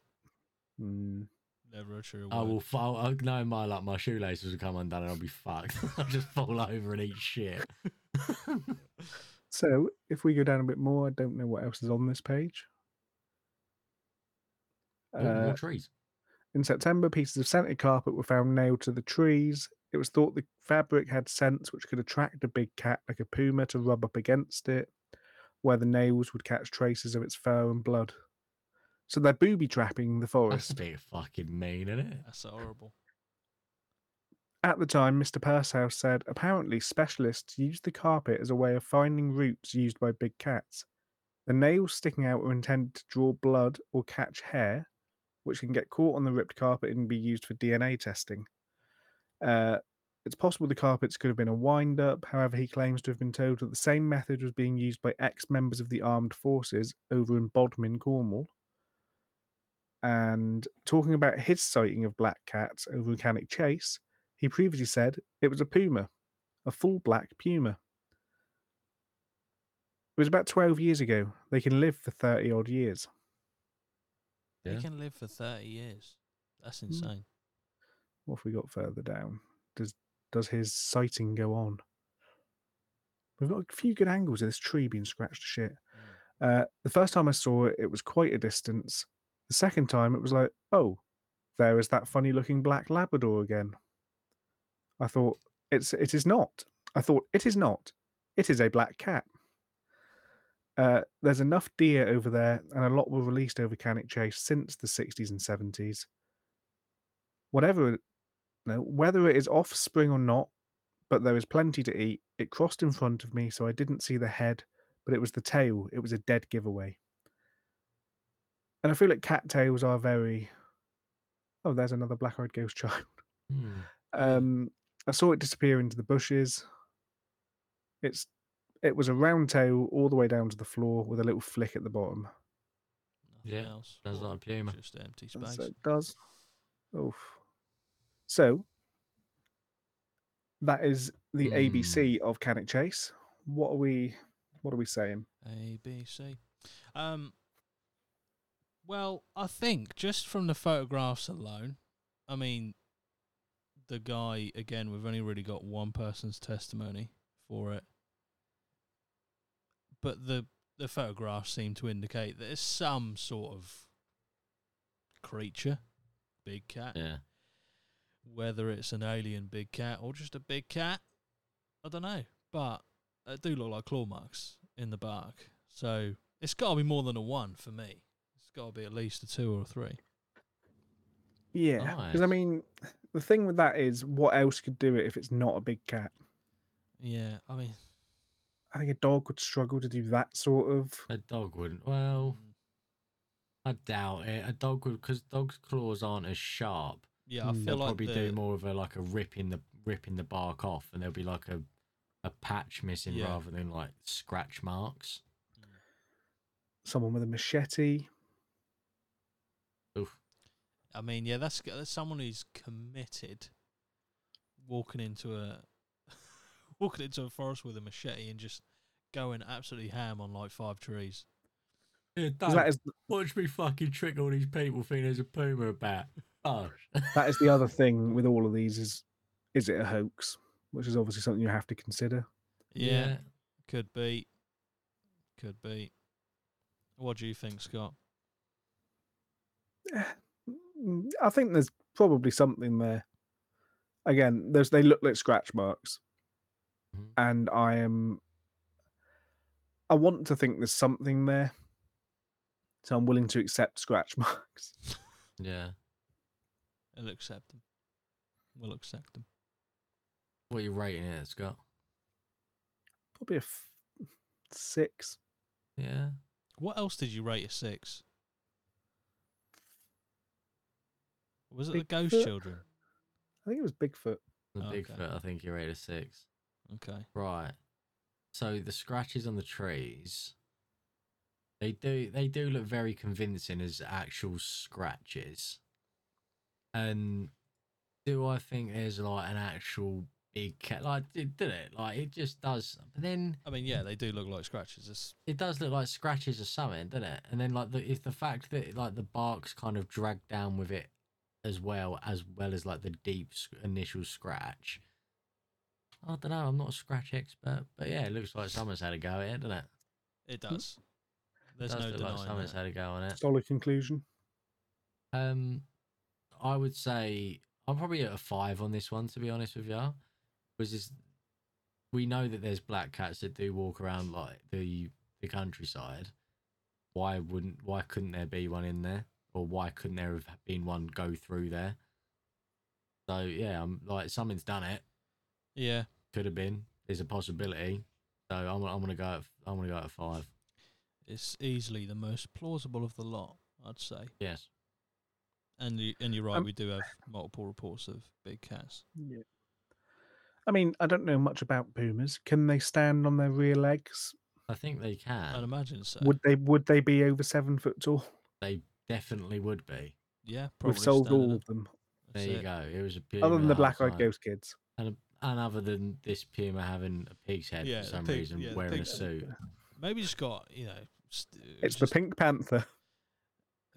Mm. Never a true. I will fall. I know my like my shoelaces will come undone and I'll be fucked. I'll just fall over and eat shit. So if we go down a bit more, I don't know what else is on this page. Oh, more Uh, trees. In September, pieces of scented carpet were found nailed to the trees. It was thought the fabric had scents which could attract a big cat like a puma to rub up against it, where the nails would catch traces of its fur and blood. So they're booby trapping the That's forest. a bit fucking mean, isn't it? That's horrible. At the time, Mr. Pursehouse said apparently specialists used the carpet as a way of finding routes used by big cats. The nails sticking out were intended to draw blood or catch hair, which can get caught on the ripped carpet and be used for DNA testing. Uh, it's possible the carpets could have been a wind up, however, he claims to have been told that the same method was being used by ex members of the armed forces over in Bodmin, Cornwall. And talking about his sighting of black cats over Cannock Chase, he previously said it was a puma, a full black puma. It was about 12 years ago. They can live for 30 odd years. Yeah. They can live for 30 years. That's Hmm. insane. What have we got further down? Does does his sighting go on? We've got a few good angles of this tree being scratched to shit. Uh, the first time I saw it, it was quite a distance. The second time, it was like, oh, there is that funny looking black Labrador again. I thought it's it is not. I thought it is not. It is a black cat. Uh, there's enough deer over there, and a lot were released over Cannock Chase since the 60s and 70s. Whatever, no, whether it is offspring or not, but there is plenty to eat. It crossed in front of me, so I didn't see the head, but it was the tail. It was a dead giveaway. And I feel like cattails are very. Oh, there's another black-eyed ghost child. Hmm. Um, I saw it disappear into the bushes. It's it was a round tail all the way down to the floor with a little flick at the bottom. Nothing Yeah, else. sounds or like a puma. Just empty space. So it does. Oof. So that is the Hmm. ABC of Cannock Chase. What are we what are we saying? A, B, C. Um, well, I think just from the photographs alone, I mean, the guy, again, we've only really got one person's testimony for it. But the, the photographs seem to indicate that it's some sort of creature, big cat. Yeah. Whether it's an alien big cat or just a big cat, I don't know. But they do look like claw marks in the bark. So it's got to be more than a one for me. It's got to be at least a two or a three. Yeah. Because I mean the thing with that is what else could do it if it's not a big cat? Yeah, I mean, I think a dog would struggle to do that sort of A dog wouldn't. Well, mm, I doubt it. A dog would, because dogs' claws aren't as sharp. yeah, I Mm. feel They'll like probably the, do more of a like a ripping the ripping the bark off, and there'll be like a a patch missing Yeah. rather than like scratch marks. someone with a machete. Oof. I mean, yeah, that's, that's someone who's committed walking into a walking into a forest with a machete and just going absolutely ham on like five trees. Yeah, 'Cause that is watch me fucking trick all these people thinking there's a puma about. Oh, that is the other thing with all of these is is it a hoax? Which is obviously something you have to consider. Yeah, could be, could be. What do you think, Scott? Mm, I think there's probably something there. Again, there's they look like scratch marks, Mhm. and I am. I want to think there's something there, so I'm willing to accept scratch marks. Yeah. I'll accept them. We'll accept them. What are you rating it, Scott? Probably a f- six. Yeah. What else did you rate a six? Was it the Bigfoot? Ghost Children? I think it was Bigfoot. The Okay. Bigfoot, I think you rated a six. Okay. Right. So the scratches on the trees, they do they do look very convincing as actual scratches. And do I think there's like an actual big cat? Like did, did it? Like it just does. But then I mean, yeah, they do look like scratches. It's, it does look like scratches or something, doesn't it? And then like the if the fact that like the bark's kind of dragged down with it as well as well as like the deep initial scratch. I don't know. I'm not a scratch expert, but yeah, it looks like someone's had a go at it, doesn't it? It does. There's Does no look like denying someone's that. had a go on it. Solid conclusion. Um, I would say I'm probably at a five on this one, to be honest with you. Because this, we know that there's black cats that do walk around like the the countryside. Why wouldn't? Why couldn't there be one in there? Or why couldn't there have been one go through there? So yeah, I'm like something's done it. Yeah, Could have been. There's a possibility. So I'm I'm gonna go. At, I'm gonna go at five. it's easily the most plausible of the lot, I'd say. Yes. And you, and you're right, Um, we do have multiple reports of big cats. Yeah. I mean, I don't know much about pumas. Can they stand on their rear legs? I think they can. I'd imagine so. Would they would they be over seven foot tall? They definitely would be. yeah, probably We've sold all of them, That's There you it. go. It was a other than the black eyed ghost kids. And, and other than this puma having a pig's head Yeah, for some pig- reason, yeah, the wearing a suit. Maybe just got you know. St- It's the Pink Panther.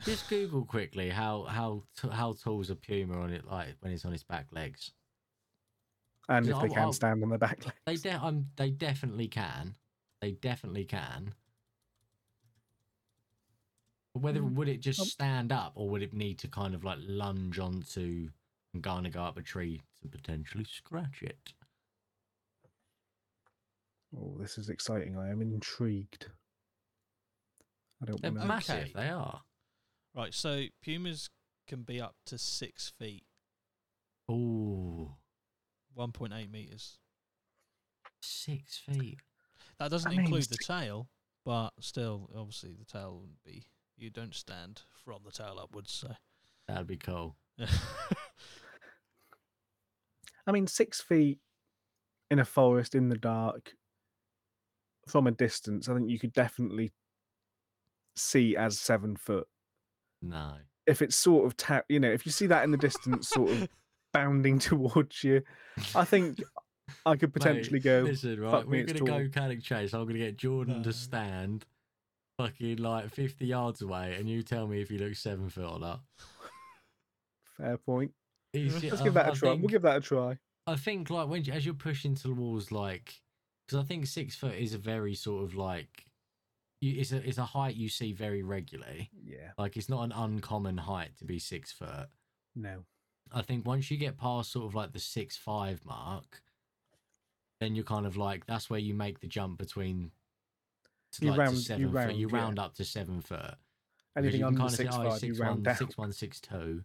Just Google quickly how how how tall is a puma on it like when it's on its back legs. And if they I'll- can I'll- stand on their back legs. They de- um, they definitely can. They definitely can. Whether Mm, would it just um, stand up or would it need to kind of like lunge onto and kind of go up a tree to potentially scratch it? Oh, this is exciting. I am intrigued. I don't They're want to. massive. Okay. They are. Right, so pumas can be up to six feet, Ooh, one point eight meters. six feet. That doesn't I mean, include the tail, but still, obviously, the tail wouldn't be. You don't stand from the tail upwards, so. That'd be cool. I mean, six feet in a forest in the dark from a distance, I think you could definitely see as seven foot. No. If it's sort of, ta- you know, if you see that in the distance, sort of bounding towards you, I think I could potentially Mate, go. Listen, right, "Fuck we're gonna tall." go Cannock Chase. I'm gonna get Jordan No. to stand fucking like 50 yards away, and you tell me if he looks seven foot or not. Fair point. Let's um, I- give that I a try. Think, We'll give that a try. I think like when you, as you're pushing towards like, because I think six foot is a very sort of like, you, it's a it's a height you see very regularly. Yeah. Like it's not an uncommon height to be six foot. No. I think once you get past sort of like the six five mark, then you're kind of like that's where you make the jump between. to, You like, to round- you seven foot. round, You yeah. round up to seven foot. Anything you under kinda say, six "Oh, five, you round one, down. six one, six two.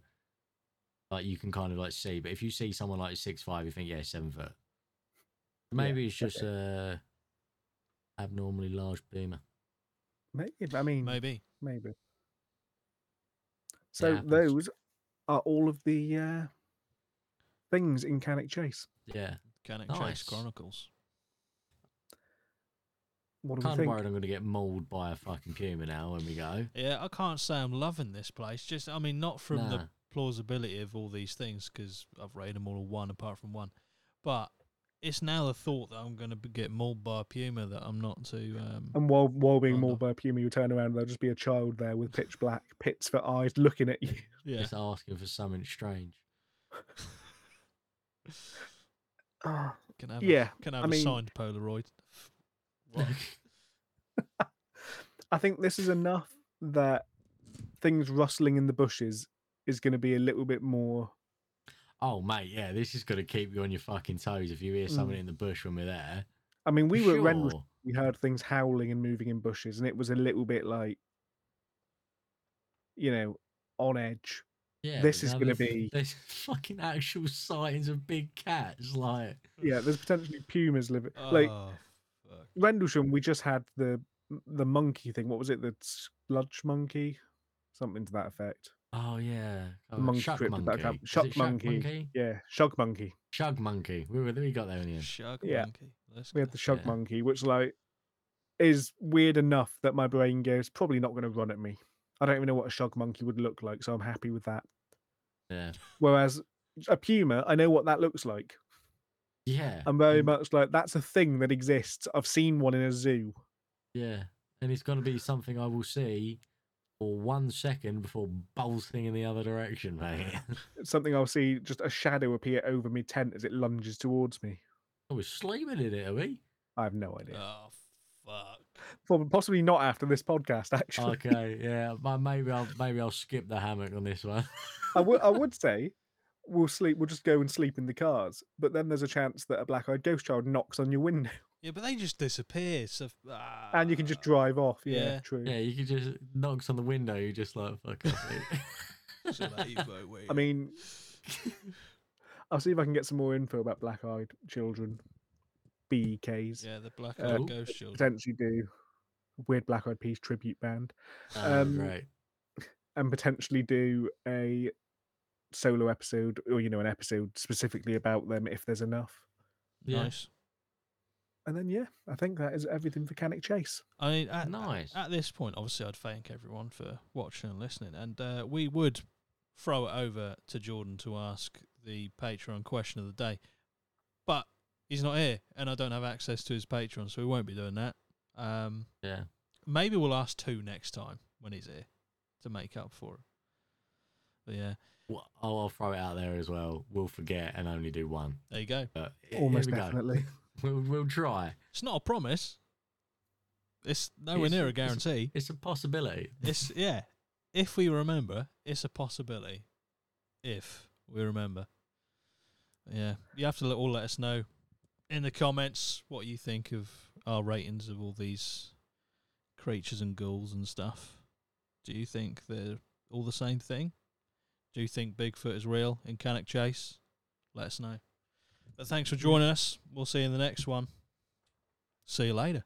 Like you can kind of like see, but if you see someone like six five, you think yeah, seven foot. Maybe it's just a abnormally large boomer. Maybe, I mean, maybe. Maybe. So happens. those are all of the uh, things in Cannock Chase. Yeah, Cannock Nice. Chase Chronicles. What do kind we of think? worried I'm going to get mauled by a fucking puma now when we go. Yeah, I can't say I'm loving this place. Just, I mean, not from the Nah. Plausibility of all these things because I've rated them all a one apart from one, but it's now the thought that I'm going to get mauled by a puma that I'm not too. Um, And while while being mauled by a puma, you turn around, and there'll just be a child there with pitch black pits for eyes looking at you. yeah, Just asking for something strange. Can have yeah, a, can have I a mean- signed Polaroid. What? I think this is enough that things rustling in the bushes is going to be a little bit more. oh mate, yeah, this is going to keep you on your fucking toes if you hear something Mm. in the bush when we're there. I mean, we For were at Rendlesham, we heard things howling and moving in bushes, and it was a little bit like, you know, on edge. Yeah, This is gonna be- There's fucking actual sightings of big cats. Like, Yeah, there's potentially pumas living. like oh, fuck. Rendlesham, we just had the the monkey thing. What was it? The sludge monkey, something to that effect. Oh yeah, oh, monkey shuck cryptid that monkey. come- Is shuck it monkey. Yeah, shug monkey. Shug monkey. We were we got there in the end. Shug Yeah. monkey. Let's We had go. the shug Yeah. monkey, which like is weird enough that my brain goes probably not going to run at me. I don't even know what a shug monkey would look like, so I'm happy with that. Yeah, Whereas a puma, I know what that looks like. yeah. I'm very and- much like that's a thing that exists. I've seen one in a zoo. Yeah, and it's going to be something I will see for one second before bolting in the other direction, mate. It's something I'll see just a shadow appear over me tent as it lunges towards me. Oh, I was sleeping in it, are we? I have no idea. Oh fuck! Well, possibly not after this podcast. Actually, Okay, yeah. Maybe I'll maybe I'll skip the hammock on this one. I would. I would say we'll sleep. We'll just go and sleep in the cars. But then there's a chance that a black-eyed ghost child knocks on your window, Yeah, but they just disappear. So ah, and you can just drive off. Yeah, yeah. true. yeah, you can just knocks on the window. You just like fuck off. mate." So they vote with I mean, I'll see if I can get some more info about black-eyed children, BEKs. yeah, the black uh, eyed ghost children. Potentially do weird black-eyed peas tribute band, oh, Um, great. and potentially do a solo episode, or you know, an episode specifically about them if there's enough. Yeah, Nice. And then yeah, I think that is everything for Cannock Chase. I mean, at, nice. at this point, obviously, I'd thank everyone for watching and listening, and uh, we would throw it over to Jordan to ask the Patreon question of the day, but he's not here, and I don't have access to his Patreon, so we won't be doing that. Um, yeah. maybe we'll ask two next time when he's here to make up for it. But yeah, Well, I'll, I'll throw it out there as well. We'll forget and only do one. there you go. But Almost here we go. definitely. We'll, we'll try. It's not a promise. It's nowhere It's- near a it's- guarantee. It's a possibility. It's yeah. If we remember, it's a possibility. If we remember, yeah, you have to let, all let us know in the comments what you think of our ratings of all these creatures and ghouls and stuff. Do you think they're all the same thing? Do you think Bigfoot is real in Cannock Chase? Let us know. But thanks for joining us. We'll see you in the next one. See you later.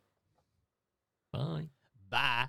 Bye. Bye.